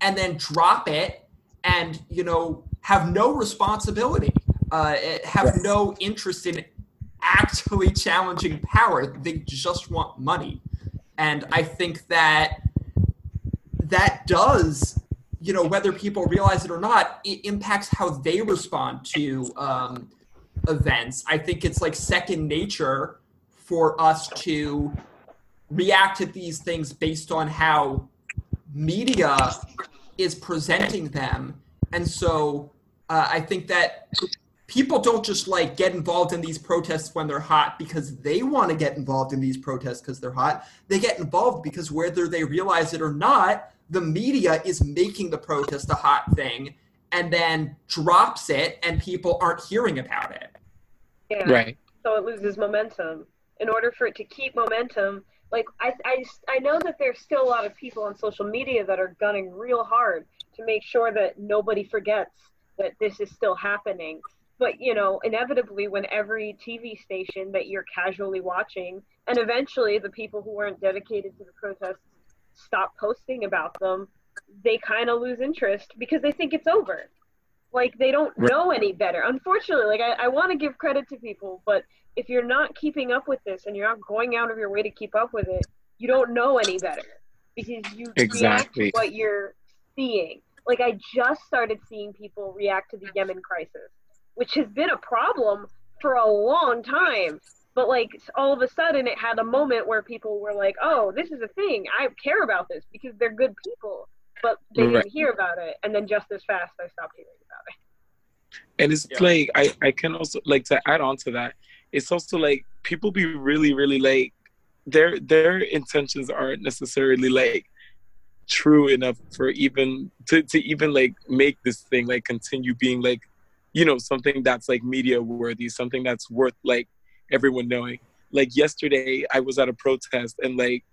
and then drop it and you know have no responsibility uh, have Yes. no interest in actually challenging power. They just want money. And i think that that does you know whether people realize it or not it impacts how they respond to um, events. I think it's like second nature for us to react to these things based on how media is presenting them and so uh, i think that people don't just like get involved in these protests when they're hot because they want to get involved in these protests because they're hot they get involved because whether they realize it or not the media is making the protest a hot thing and then drops it and people aren't hearing about it yeah. Right. so it loses momentum. In order for it to keep momentum, like I, I, I know that there's still a lot of people on social media that are gunning real hard to make sure that nobody forgets that this is still happening. But you know, inevitably, when every TV station that you're casually watching, and eventually the people who weren't dedicated to the protests stop posting about them, they kind of lose interest because they think it's over. Like they don't know any better. Unfortunately like i, I want to give credit to people but if you're not keeping up with this and you're not going out of your way to keep up with it you don't know any better because you Exactly. react to what you're seeing like i just started seeing people react to the yemen crisis which has been a problem for a long time but like all of a sudden it had a moment where people were like oh this is a thing i care about this because they're good people but they Right. didn't hear about it and then just as fast i stopped hearing about it and it's Yeah. like I, I can also like to add on to that it's also like people be really really like their their intentions aren't necessarily like true enough for even to, to even like make this thing like continue being like you know something that's like media worthy something that's worth like everyone knowing. Like yesterday i was at a protest and like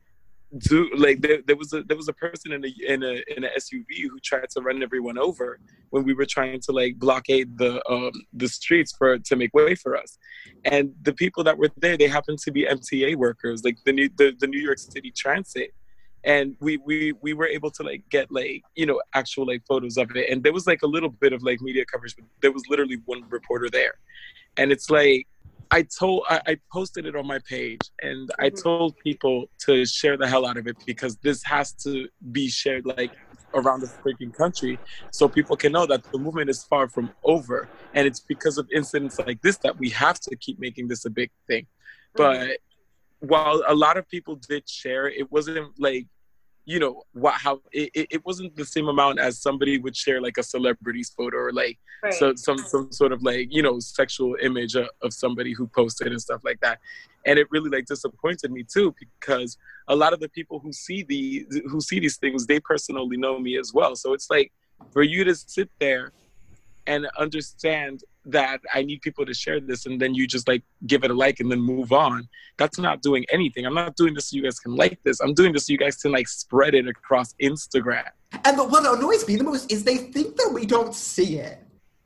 do like there, there was a there was a person in a in a in a SUV who tried to run everyone over when we were trying to like blockade the um the streets for to make way for us. And the people that were there they happened to be MTA workers like the new the, the New York City Transit. And we we we were able to like get like you know actual like photos of it. And there was like a little bit of like media coverage but there was literally one reporter there. And it's like I told I, I posted it on my page and I Mhm. told people to share the hell out of it because this has to be shared like around the freaking country so people can know that the movement is far from over. And it's because of incidents like this that we have to keep making this a big thing. But while a lot of people did share it wasn't like you know what how it, it, wasn't the same amount as somebody would share like a celebrity's photo or like right. so some some sort of like you know sexual image of, of somebody who posted and stuff like that. And it really like disappointed me too because a lot of the people who see the who see these things they personally know me as well. So it's like for you to sit there and understand that i need people to share this and then you just like give it a like and then move on that's not doing anything i'm not doing this so you guys can like this i'm doing this so you guys can like spread it across instagram And the, what annoys me the most is they think that we don't see it.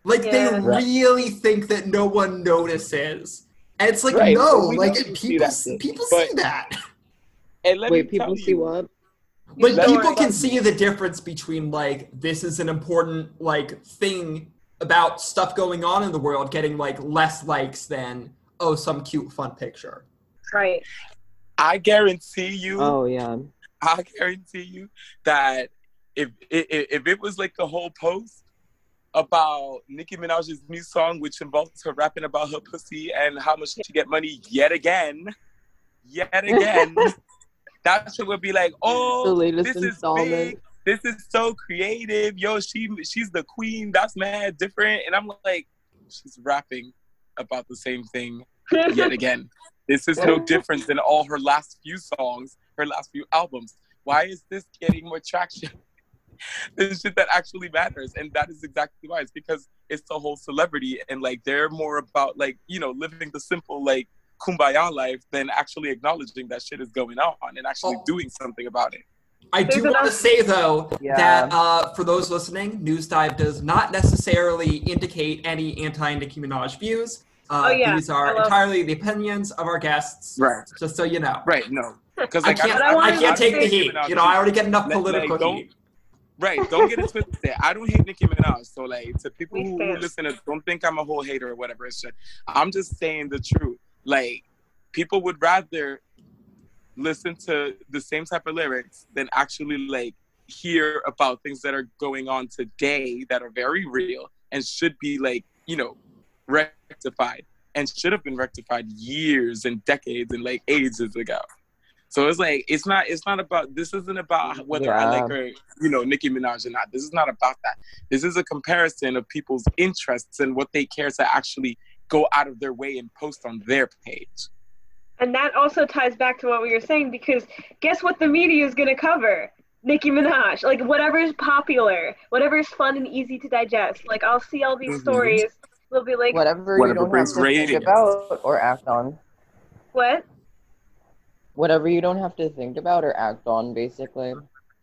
Like Yeah. they Right. really think that no one notices. And it's like Right, no, but like know you see people that people but- see that. and let me Wait, people see you, what? Like people can see the difference between like this is an important like thing about stuff going on in the world getting like less likes than oh some cute fun picture. right I guarantee you, Oh yeah. I guarantee you that if, if if it was like the whole post about Nicki Minaj's new song, which involves her rapping about her pussy and how much she get money yet again, yet again, that shit would be like, oh, The latest this is installment. big. This is so creative. Yo, she she's the queen. That's mad different. And I'm like, she's rapping about the same thing yet again. This is no different than all her last few songs, her last few albums. Why is this getting more traction? this shit that actually matters. And that is exactly why. It's because it's the whole celebrity and like they're more about like, you know, living the simple like kumbaya life than actually acknowledging that shit is going on and actually Oh. doing something about it. I do There's want to say though Yeah. that uh, for those listening, News Dive does not necessarily indicate any anti-Nicki Minaj views. Uh, Oh, yeah. These are love- entirely the opinions of our guests. Right. Just so you know. Right. No. Because I can't. But I I, wanted can't take the say- heat. You know, I already get enough political like, heat. Right. Don't get it twisted. I don't hate Nicki Minaj. So like to people who, who listen, to, don't think I'm a whole hater or whatever. It's just I'm just saying the truth. Like people would rather listen to the same type of lyrics than actually like hear about things that are going on today that are very real and should be like you know rectified and should have been rectified years and decades and like ages ago. So it's like it's not it's not about this isn't about whether I like her, you know, Nicki Minaj or not. This is not about that. This is a comparison of people's interests and what they care to actually go out of their way and post on their page. And that also ties back to what we were saying because guess what the media is going to cover? Nicki Minaj. Like whatever's popular, whatever's fun and easy to digest. Like I'll see all these Mhm. stories. They'll be like, Whatever, Whatever you don't have brings to think about or act on. what? Whatever you don't have to think about or act on, basically.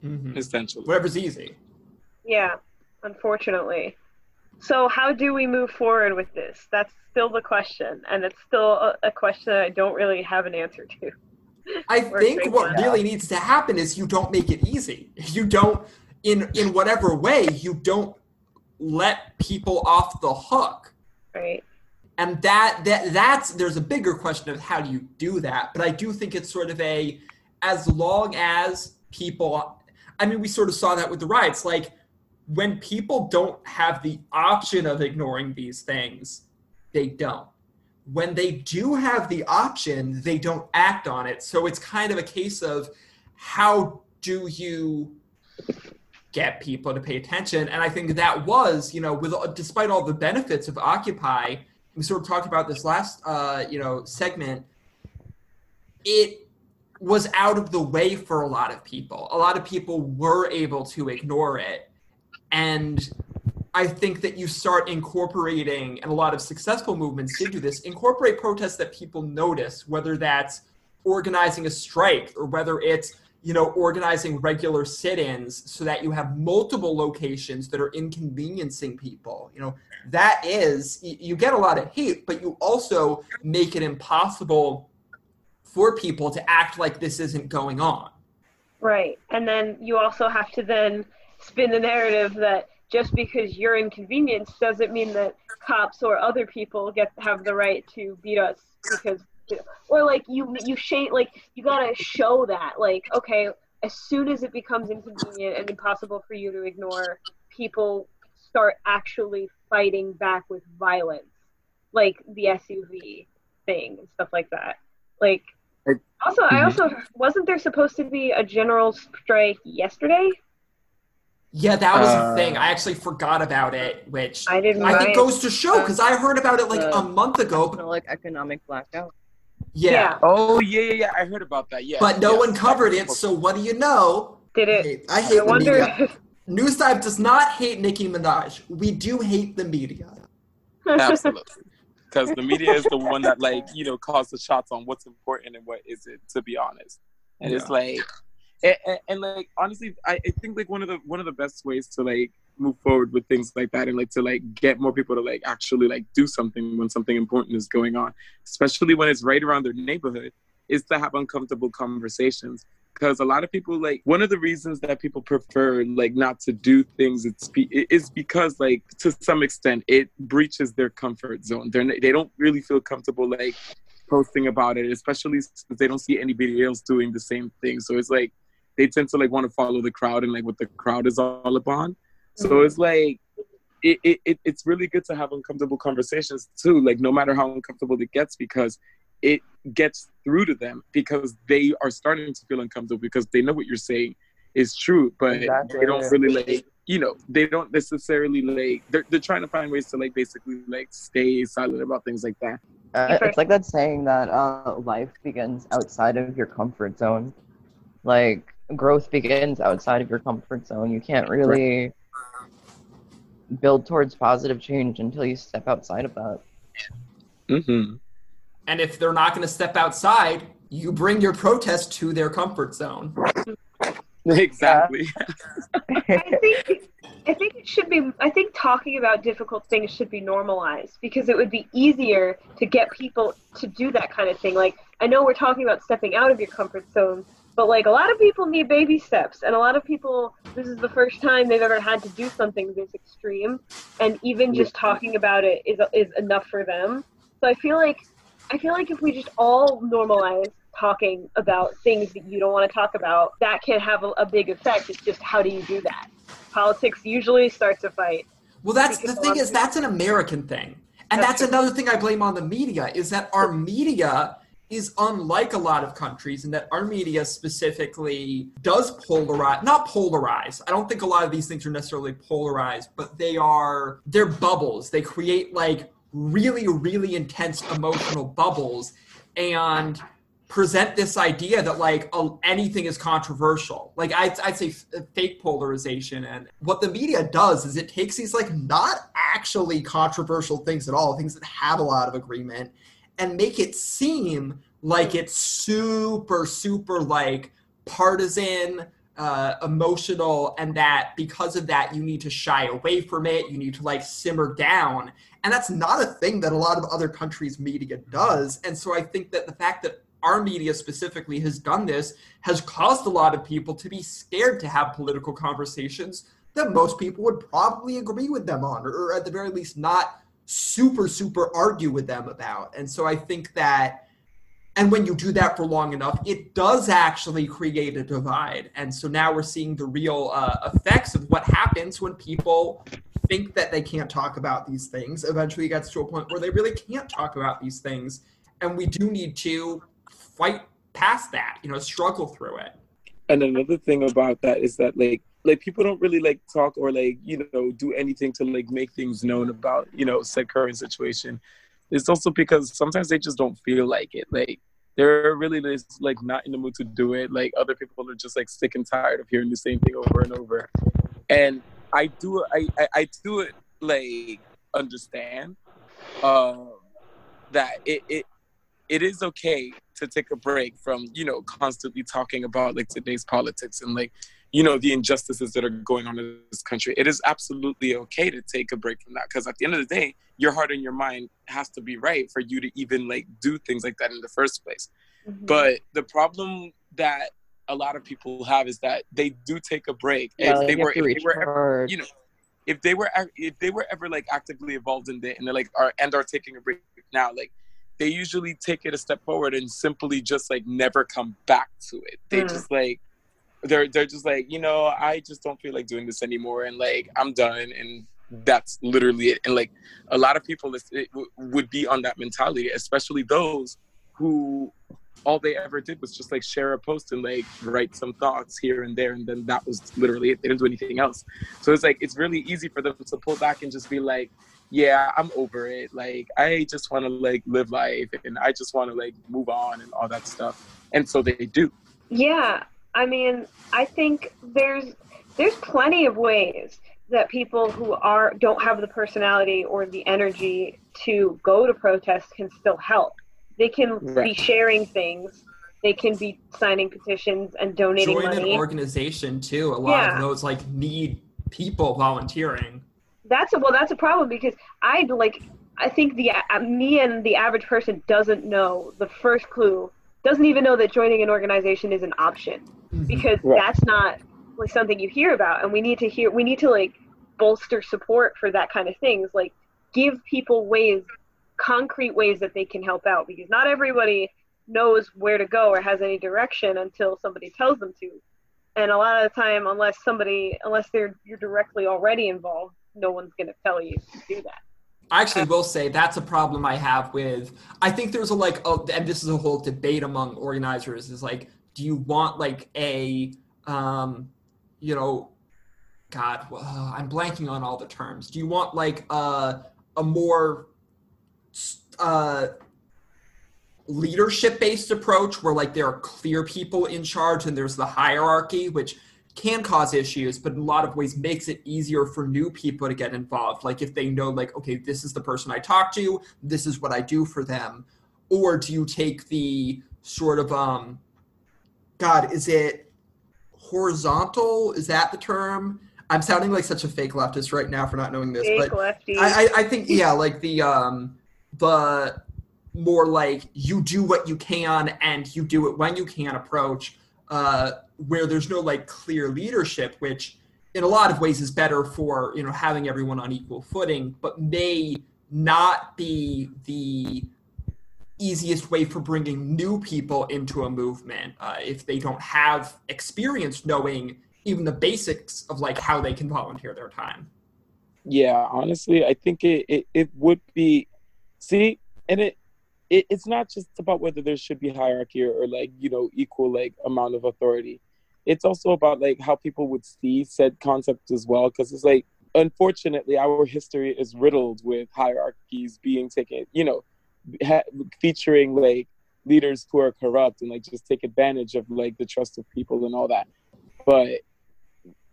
Mhm. Essentially. Whatever's easy. Yeah, unfortunately. So how do we move forward with this? That's still the question, and it's still a, a question that I don't really have an answer to. I think what really needs to happen is you don't make it easy. You don't, in in whatever way, you don't let people off the hook. Right? and that that that's there's a bigger question of how do you do that but i do think it's sort of a as long as people i mean we sort of saw that with the riots like when people don't have the option of ignoring these things they don't. When they do have the option they don't act on it. So it's kind of a case of how do you get people to pay attention? And i think that was you know with despite all the benefits of occupy we sort of talked about this last uh, you know segment it was out of the way for a lot of people. A lot of people were able to ignore it and i think that you start incorporating and a lot of successful movements did do this incorporate protests that people notice whether that's organizing a strike or whether it's you know organizing regular sit-ins so that you have multiple locations that are inconveniencing people you know that is you get a lot of hate but you also make it impossible for people to act like this isn't going on Right. And then you also have to then spin the narrative that just because you're inconvenienced doesn't mean that cops or other people get have the right to beat us because or like you you shame like you gotta show that like okay as soon as it becomes inconvenient and impossible for you to ignore people start actually fighting back with violence like the SUV thing and stuff like that like also I Mhm. also wasn't there supposed to be a general strike yesterday yeah that was Uh, a thing i actually forgot about it which I didn't i think goes to show because i heard about it like a month ago like economic blackout. yeah, Yeah. Oh yeah, yeah, yeah. I heard about that. Yeah. but no yeah. one covered it so what do you know did I it hate, I hate I the wonder media news dive does not hate nicki minaj we do hate the media Absolutely. Because the media is the one that like you know calls the shots on what's important and what isn't. To be honest, and it's like, and, and, like honestly, I, I think like one of the one of the best ways to like move forward with things like that and like to like get more people to like actually like do something when something important is going on, especially when it's right around their neighborhood, is to have uncomfortable conversations. Because a lot of people like one of the reasons that people prefer like not to do things it's be, because like to some extent it breaches their comfort zone. They're they don't really feel comfortable like posting about it especially since they don't see anybody else doing the same thing. So it's like they tend to like want to follow the crowd and like what the crowd is all upon so it's like it, it, it it's really good to have uncomfortable conversations too like no matter how uncomfortable it gets because it gets through to them because they are starting to feel uncomfortable because they know what you're saying is true, but Exactly. they don't really like you know they don't necessarily like they're they're trying to find ways to like basically like stay silent about things like that. Uh, it's like that saying that uh, life begins outside of your comfort zone. Like growth begins outside of your comfort zone. You can't really build towards positive change until you step outside of that. Mm-hmm. And if they're not going to step outside, you bring your protest to their comfort zone. Exactly. I think I think it should be I think talking about difficult things should be normalized because it would be easier to get people to do that kind of thing. Like I know we're talking about stepping out of your comfort zone, but like a lot of people need baby steps and a lot of people this is the first time they've ever had to do something this extreme and even just talking about it is is enough for them. So I feel like I feel like if we just all normalize talking about things that you don't want to talk about, that can have a, a big effect. It's just how do you do that? Politics usually starts a fight. Well, that's the thing is that's an American thing, and That's that's another thing I blame on the media is that our media is unlike a lot of countries, and that our media specifically does polarize, not polarize. I don't think a lot of these things are necessarily polarized, but they are they're bubbles. They create like really, really intense emotional bubbles, and present this idea that like anything is controversial like I'd, I'd say f- fake polarization and what the media does is it takes these like not actually controversial things at all things that have a lot of agreement and make it seem like it's super super like partisan uh, emotional and that because of that you need to shy away from it you need to like simmer down. And that's not a thing that a lot of other countries media does. And so i think that the fact that our media specifically has done this has caused a lot of people to be scared to have political conversations that most people would probably agree with them on, or at the very least, not super, super argue with them about. And so I think that, and when you do that for long enough, it does actually create a divide. And so now we're seeing the real uh, effects of what happens when people think that they can't talk about these things. Eventually, it gets to a point where they really can't talk about these things. And we do need to fight past that, you know, struggle through it. And another thing about that is that like like people don't really like talk or like you know do anything to like make things known about you know said current situation. It's also because sometimes they just don't feel like it. Like they're really just like not in the mood to do it. Like other people are just like sick and tired of hearing the same thing over and over. And I do I I, I do it like understand um that it, it it is okay to take a break from you know constantly talking about like today's politics and like you know the injustices that are going on in this country it is absolutely okay to take a break from that because at the end of the day your heart and your mind has to be right for you to even like do things like that in the first place Mhm. but the problem that a lot of people have is that they do take a break Yeah, if they were if they were ever, you know if they were if they were ever like actively involved in it and they're like are and are taking a break now like they usually take it a step forward and simply just like never come back to it they Mm. just like they're they're just like you know i just don't feel like doing this anymore. And like i'm done. And that's literally it. And like a lot of people would be on that mentality especially those who all they ever did was just like share a post and like write some thoughts here and there. And then that was literally it. They didn't do anything else. So it's like it's really easy for them to pull back and just be like yeah i'm over it. Like i just want to like live life. And i just want to like move on and all that stuff. And so they do. Yeah, I mean, I think there's there's plenty of ways that people who are don't have the personality or the energy to go to protests can still help. They can be sharing things. They can be signing petitions and donating Join an money. organization too. A lot Yeah. of those like need people volunteering. that's a well that's a problem because i like i think the uh, me and the average person doesn't know the first clue doesn't even know that joining an organization is an option Mhm. because Right. that's not like something you hear about and we need to hear we need to like bolster support for that kind of things like give people ways concrete ways that they can help out because not everybody knows where to go or has any direction until somebody tells them to and a lot of the time unless somebody unless they're you're directly already involved no one's going to tell you to do that I actually will say that's a problem I have with. I think there's a like, oh, and this is a whole debate among organizers. Is like, do you want like a um, you know, God, uh, I'm blanking on all the terms. Do you want like uh, a more uh, leadership based approach where like there are clear people in charge and there's the hierarchy, which can cause issues, but in a lot of ways makes it easier for new people to get involved. Like if they know, like, okay, this is the person I talk to, this is what I do for them. Or do you take the sort of um God, is it horizontal? Is that the term? I'm sounding like such a fake leftist right now for not knowing this, Fake but lefty. I, I, I think yeah, like the um the more like you do what you can and you do it when you can approach, uh, where there's no like clear leadership, which in a lot of ways is better for you know having everyone on equal footing, but may not be the easiest way for bringing new people into a movement uh, if they don't have experience knowing even the basics of like how they can volunteer their time. Yeah, honestly, I think it, it, it would be see, and it, it it's not just about whether there should be hierarchy or, or like, you know, equal like amount of authority. It's also about like how people would see said concept as well. Cause it's like unfortunately our history is riddled with hierarchies being taken, you know, ha- featuring like leaders who are corrupt and like just take advantage of like the trust of people and all that. But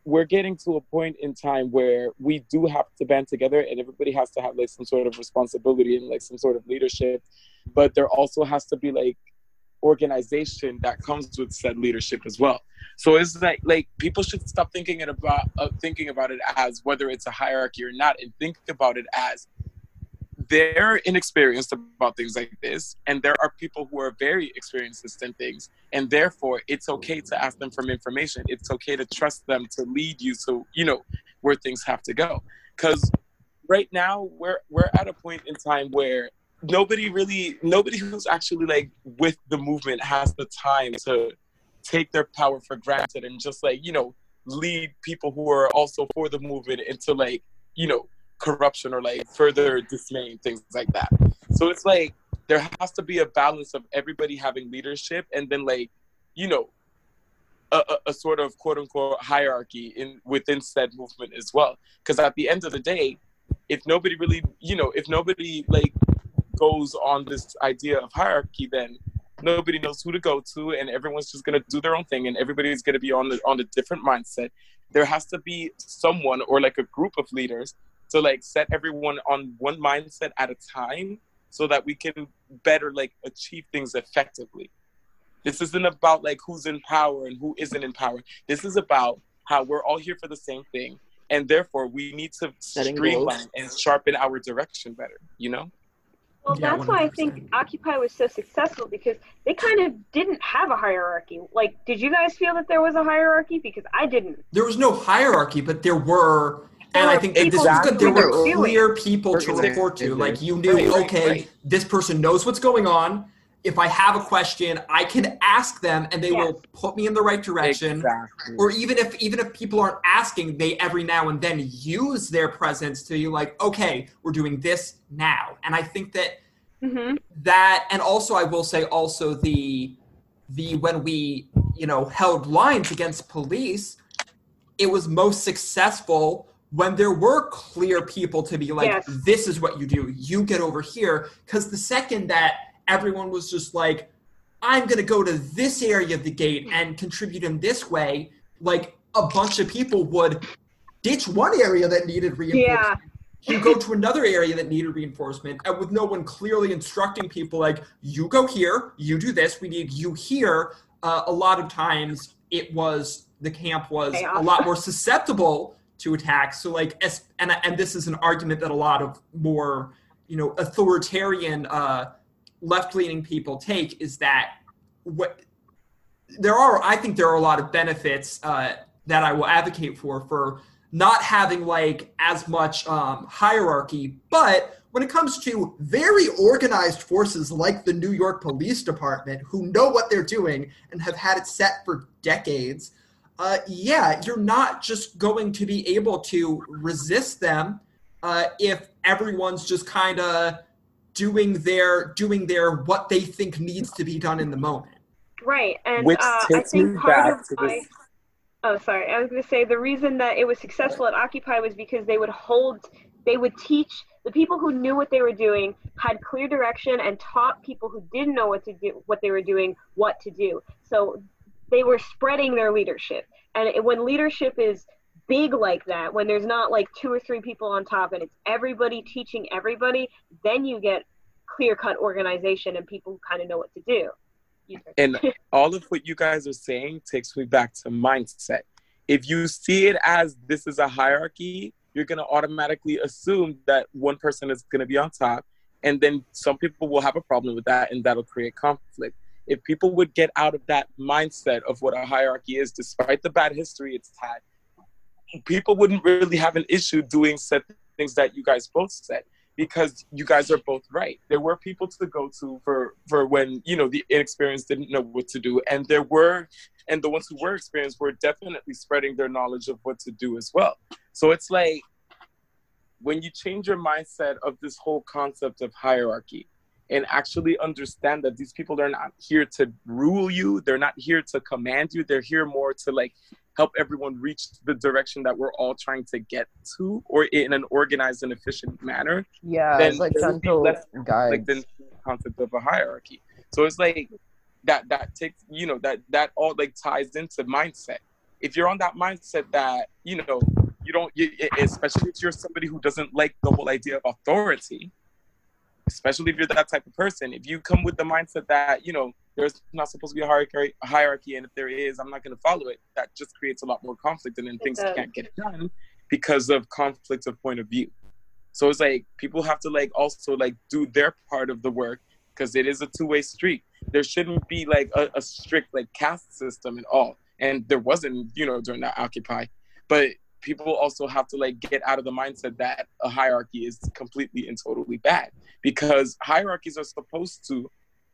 we're getting to a point in time where we do have to band together and everybody has to have like some sort of responsibility and like some sort of leadership but there also has to be like organization that comes with said leadership as well. So it's like like people should stop thinking it about uh, thinking about it as whether it's a hierarchy or not and think about it as they're inexperienced about things like this and there are people who are very experienced in things and therefore it's okay to ask them for information. It's okay to trust them to lead you to you know where things have to go. Because right now we're we're at a point in time where nobody really nobody who's actually like with the movement has the time to take their power for granted and just like you know lead people who are also for the movement into like you know corruption or like further dismaying things like that. So it's like there has to be a balance of everybody having leadership and then like, you know, a, a, a sort of quote unquote hierarchy in within said movement as well. Because at the end of the day, if nobody really, you know, if nobody like goes on this idea of hierarchy, then nobody knows who to go to, and everyone's just gonna do their own thing, and everybody's gonna be on the on a different mindset. There has to be someone or like a group of leaders to like set everyone on one mindset at a time so that we can better like achieve things effectively this isn't about like who's in power and who isn't in power this is about how we're all here for the same thing and therefore we need to Setting streamline goals. and sharpen our direction better you know Well, Yeah, that's why I think Occupy was so successful because they kind of didn't have a hierarchy. Like, did you guys feel that there was a hierarchy? Because I didn't. There was no hierarchy, but there were, and I were think this was good. There were clear people to report to. Like you knew, Right, right, okay, this person knows what's going on. If I have a question, I can ask them, and they will put me in the right direction. exactly Or even if even if people aren't asking, they every now and then use their presence to be like, okay, we're doing this now. And I think that Mm-hmm. that and also i will say also the the when we you know held lines against police it was most successful when there were clear people to be like Yes. this is what you do you get over here because the second that everyone was just like i'm going to go to this area of the gate and contribute in this way like a bunch of people would ditch one area that needed reinforcement Yeah. you go to another area that needed reinforcement and with no one clearly instructing people like you go here you do this we need you here uh, a lot of times it was the camp was Chaos. a lot more susceptible to attacks so like and, and this is an argument that a lot of more you know authoritarian uh, left-leaning people take is that what there are i think there are a lot of benefits uh, that i will advocate for for not having like as much um, hierarchy. But when it comes to very organized forces like the new york police department who know what they're doing and have had it set for decades uh, yeah you're not just going to be able to resist them uh, if everyone's just kind of doing their doing their what they think needs to be done in the moment Right. And Which uh, I takes think me part back of to why. this- Oh, sorry. I was going to say the reason that it was successful at Occupy was because they would hold, they would teach the people who knew what they were doing, had clear direction, and taught people who didn't know what to do, what they were doing, what to do. So they were spreading their leadership. And it, when leadership is big like that, when there's not like two or three people on top and it's everybody teaching everybody, then you get clear cut organization and people kind of know what to do. And all of what you guys are saying takes me back to mindset. If you see it as this is a hierarchy, you're going to automatically assume that one person is going to be on top. And then some people will have a problem with that, and that'll create conflict. If people would get out of that mindset of what a hierarchy is, despite the bad history it's had, people wouldn't really have an issue doing said things that you guys both said because you guys are both right. There were people to go to for for when you know the inexperienced didn't know what to do, and there were, and the ones who were experienced were definitely spreading their knowledge of what to do as well. So it's like when you change your mindset of this whole concept of hierarchy and actually understand that these people are not here to rule you, they're not here to command you, they're here more to like help everyone reach the direction that we're all trying to get to or in an organized and efficient manner Yeah, then it's like there would be gentle less guides. like the concept of a hierarchy so it's like that that takes you know that that all like ties into mindset if you're on that mindset that you know you don't you, especially if you're somebody who doesn't like the whole idea of authority especially if you're that type of person if you come with the mindset that you know there's not supposed to be a hierarchy, hierarchy and if there is i'm not going to follow it. That just creates a lot more conflict and then things can't get done because of conflict of point of view. So it's like people have to like also like do their part of the work because it is a two-way street. There shouldn't be like a, a strict like caste system at all. And there wasn't you know during that occupy. But people also have to like get out of the mindset that a hierarchy is completely and totally bad because hierarchies are supposed to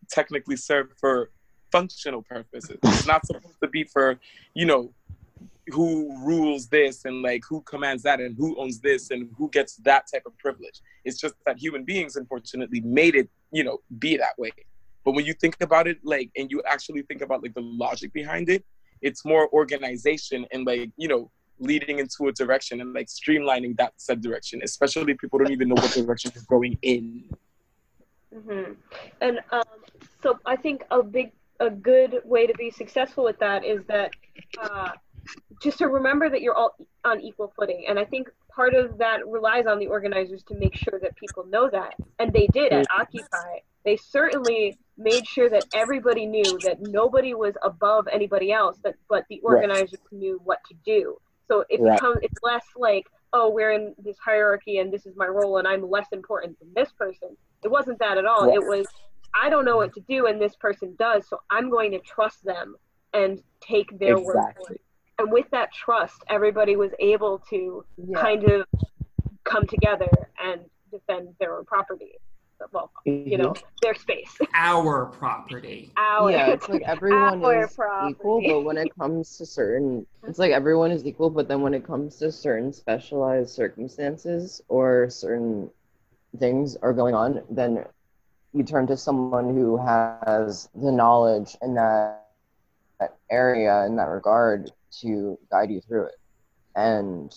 technically serve for functional purposes. It's not supposed to be for you know who rules this and like who commands that and who owns this and who gets that type of privilege. It's just that human beings unfortunately made it you know be that way. But when you think about it like and you actually think about like the logic behind it it's more organization and like you know leading into a direction and like streamlining that said direction especially people don't even know what direction is going in. Mm-hmm. And um, so I think a big, a good way to be successful with that is that uh, just to remember that you're all on equal footing. And I think part of that relies on the organizers to make sure that people know that. And they did at Occupy. They certainly made sure that everybody knew that nobody was above anybody else, but, but the Right. organizers knew what to do. So it Right. becomes, it's less like, oh, we're in this hierarchy and this is my role and I'm less important than this person. It wasn't that at all. Right. It was, I don't know what to do and this person does, so I'm going to trust them and take their word for it. And with that trust, everybody was able to Yeah. kind of come together and defend their own property. Well, you mm-hmm. know, their space. Our property. Our yeah, it's like everyone our is equal, property. but when it comes to certain, it's like everyone is equal, but then when it comes to certain specialized circumstances or certain things are going on, then you turn to someone who has the knowledge in that, that area in that regard to guide you through it, and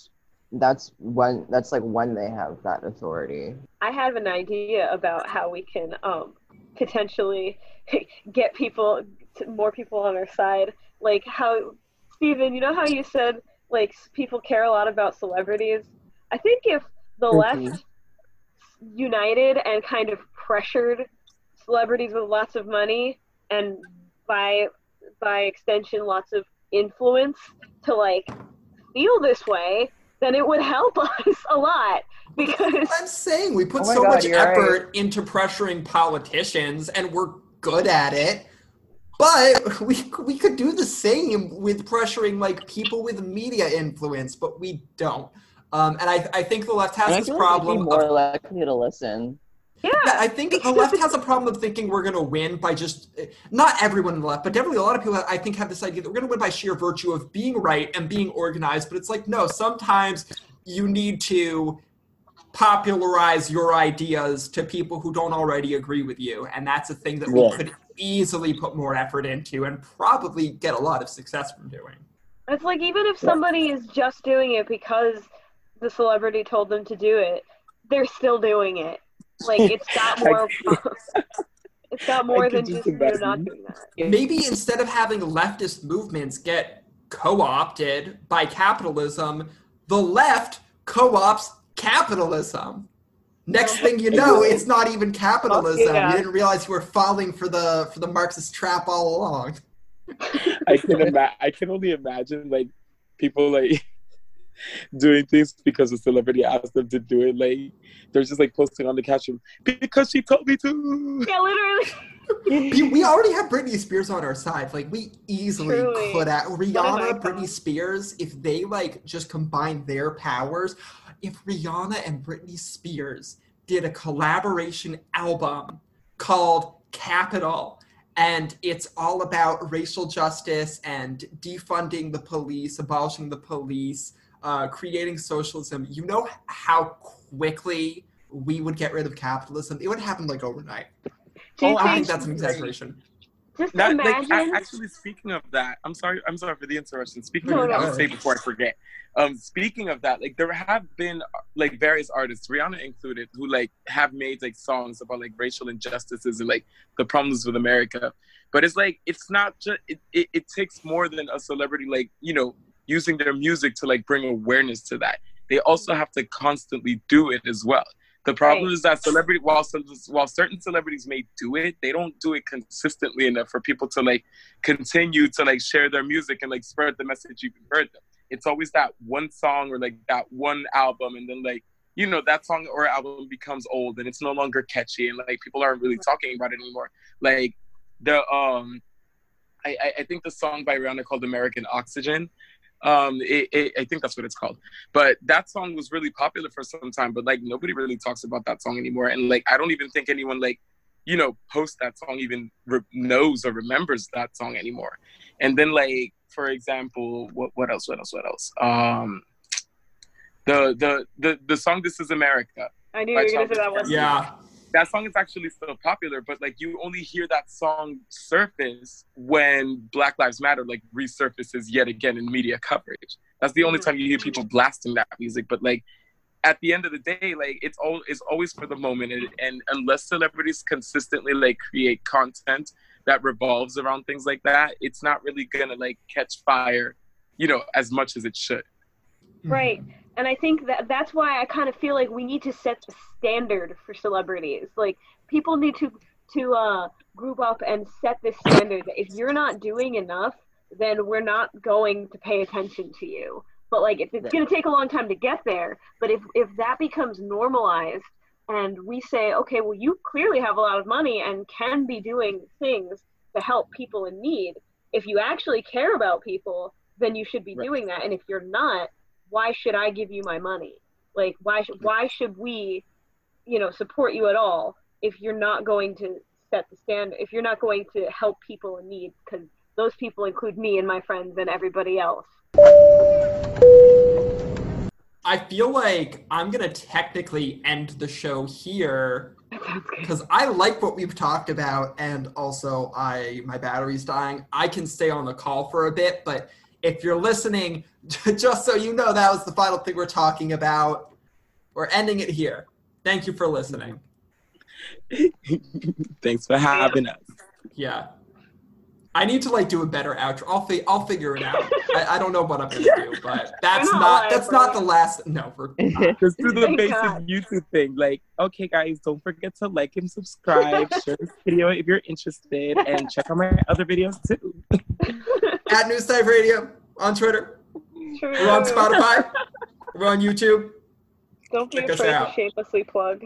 that's when that's like when they have that authority. I have an idea about how we can um, potentially get people, more people on our side. Like how, Stephen, you know how you said like people care a lot about celebrities. I think if the Mhm. left united and kind of pressured celebrities with lots of money and by by extension lots of influence to like feel this way, then it would help us a lot because I'm saying we put Oh so God, much you're effort into pressuring politicians, and we're good at it. But we we could do the same with pressuring like people with media influence, but we don't. Um, and I, I think the left has this feel like problem. more Of, likely to listen. yeah, yeah, I think the left has a problem of thinking we're going to win by just not everyone in the left, but definitely a lot of people I think have this idea that we're going to win by sheer virtue of being right and being organized. But it's like no, sometimes you need to popularize your ideas to people who don't already agree with you, and that's a thing that we could easily put more effort into and probably get a lot of success from doing. It's like even if somebody is just doing it because the celebrity told them to do it, they're still doing it. Like it's got more. it's got more than just just you're not doing that. Maybe instead of having leftist movements get co-opted by capitalism, the left co-ops capitalism. Next thing you know, it's not even capitalism. yeah. You didn't realize you were falling for the for the Marxist trap all along. I can ima- I can only imagine like people like doing things because a celebrity asked them to do it. Like they're just like posting on the caption because she told me to. Yeah, literally. We we already have Britney Spears on our side. Like we easily Truly. could have Rihanna. Britney Spears. If they like just combine their powers, if Rihanna and Britney Spears did a collaboration album called Capital, and it's all about racial justice and defunding the police, abolishing the police, uh, creating socialism. You know how quickly we would get rid of capitalism? It would happen like overnight. Do Oh, I think think that's an exaggeration. just That, like, imagine? a- actually, speaking of that, I'm sorry. I'm sorry for the interruption. Speaking No, of, no. I would say before I forget. Um, speaking of that, like there have been like various artists, Rihanna included, who like have made like songs about like racial injustices and like the problems with America. But it's like it's not just it, it, it takes more than a celebrity like you know using their music to like bring awareness to that. They also have to constantly do it as well. The problem Right. is that celebrity, while while certain celebrities may do it, they don't do it consistently enough for people to like continue to like share their music and like spread the message you've heard them. It's always that one song or like that one album, and then like you know that song or album becomes old and it's no longer catchy, and like people aren't really talking about it anymore. Like the um, I, I think the song by Rihanna called "American Oxygen." Um, it, it, I think that's what it's called. But that song was really popular for some time, but like nobody really talks about that song anymore. And like I don't even think anyone like you know post that song even re- knows or remembers that song anymore. And then like for example, what what else? What else? What else? Um, the the the the song "This Is America." I knew you were gonna say that one. Yeah. That song is actually still popular, but like you only hear that song surface when Black Lives Matter like resurfaces yet again in media coverage. That's the only time you hear people blasting that music. But like at the end of the day, like it's all it's always for the moment, and, and unless celebrities consistently like create content that revolves around things like that, it's not really gonna like catch fire, you know, as much as it should. Right. And I think that that's why I kind of feel like we need to set the standard for celebrities. Like people need to to uh, group up and set this standard. that If you're not doing enough, then we're not going to pay attention to you. But like, if it's going to take a long time to get there, but if if that becomes normalized, and we say, okay, well, you clearly have a lot of money and can be doing things to help people in need. If you actually care about people, then you should be Right. doing that. And if you're not, why should I give you my money? Like, why should why should we, you know, support you at all if you're not going to set the standard? If you're not going to help people in need, because those people include me and my friends and everybody else. I feel like I'm gonna technically end the show here That sounds good. because I like what we've talked about, and also I my battery's dying. I can stay on the call for a bit, but if you're listening, just so you know, that was the final thing we're talking about. We're ending it here. Thank you for listening. Thanks for having us. Yeah. I need to like do a better outro. I'll fi- I'll figure it out. I, I don't know what I'm gonna do, but that's not not that's not the last. No, we're not. Just do the Thank basic God. YouTube thing. Like, okay, guys, don't forget to like and subscribe. share this video if you're interested, and check out my other videos too. at News Type Radio on Twitter. True. We're on Spotify. We're on YouTube. Don't be Check afraid to shamelessly plug.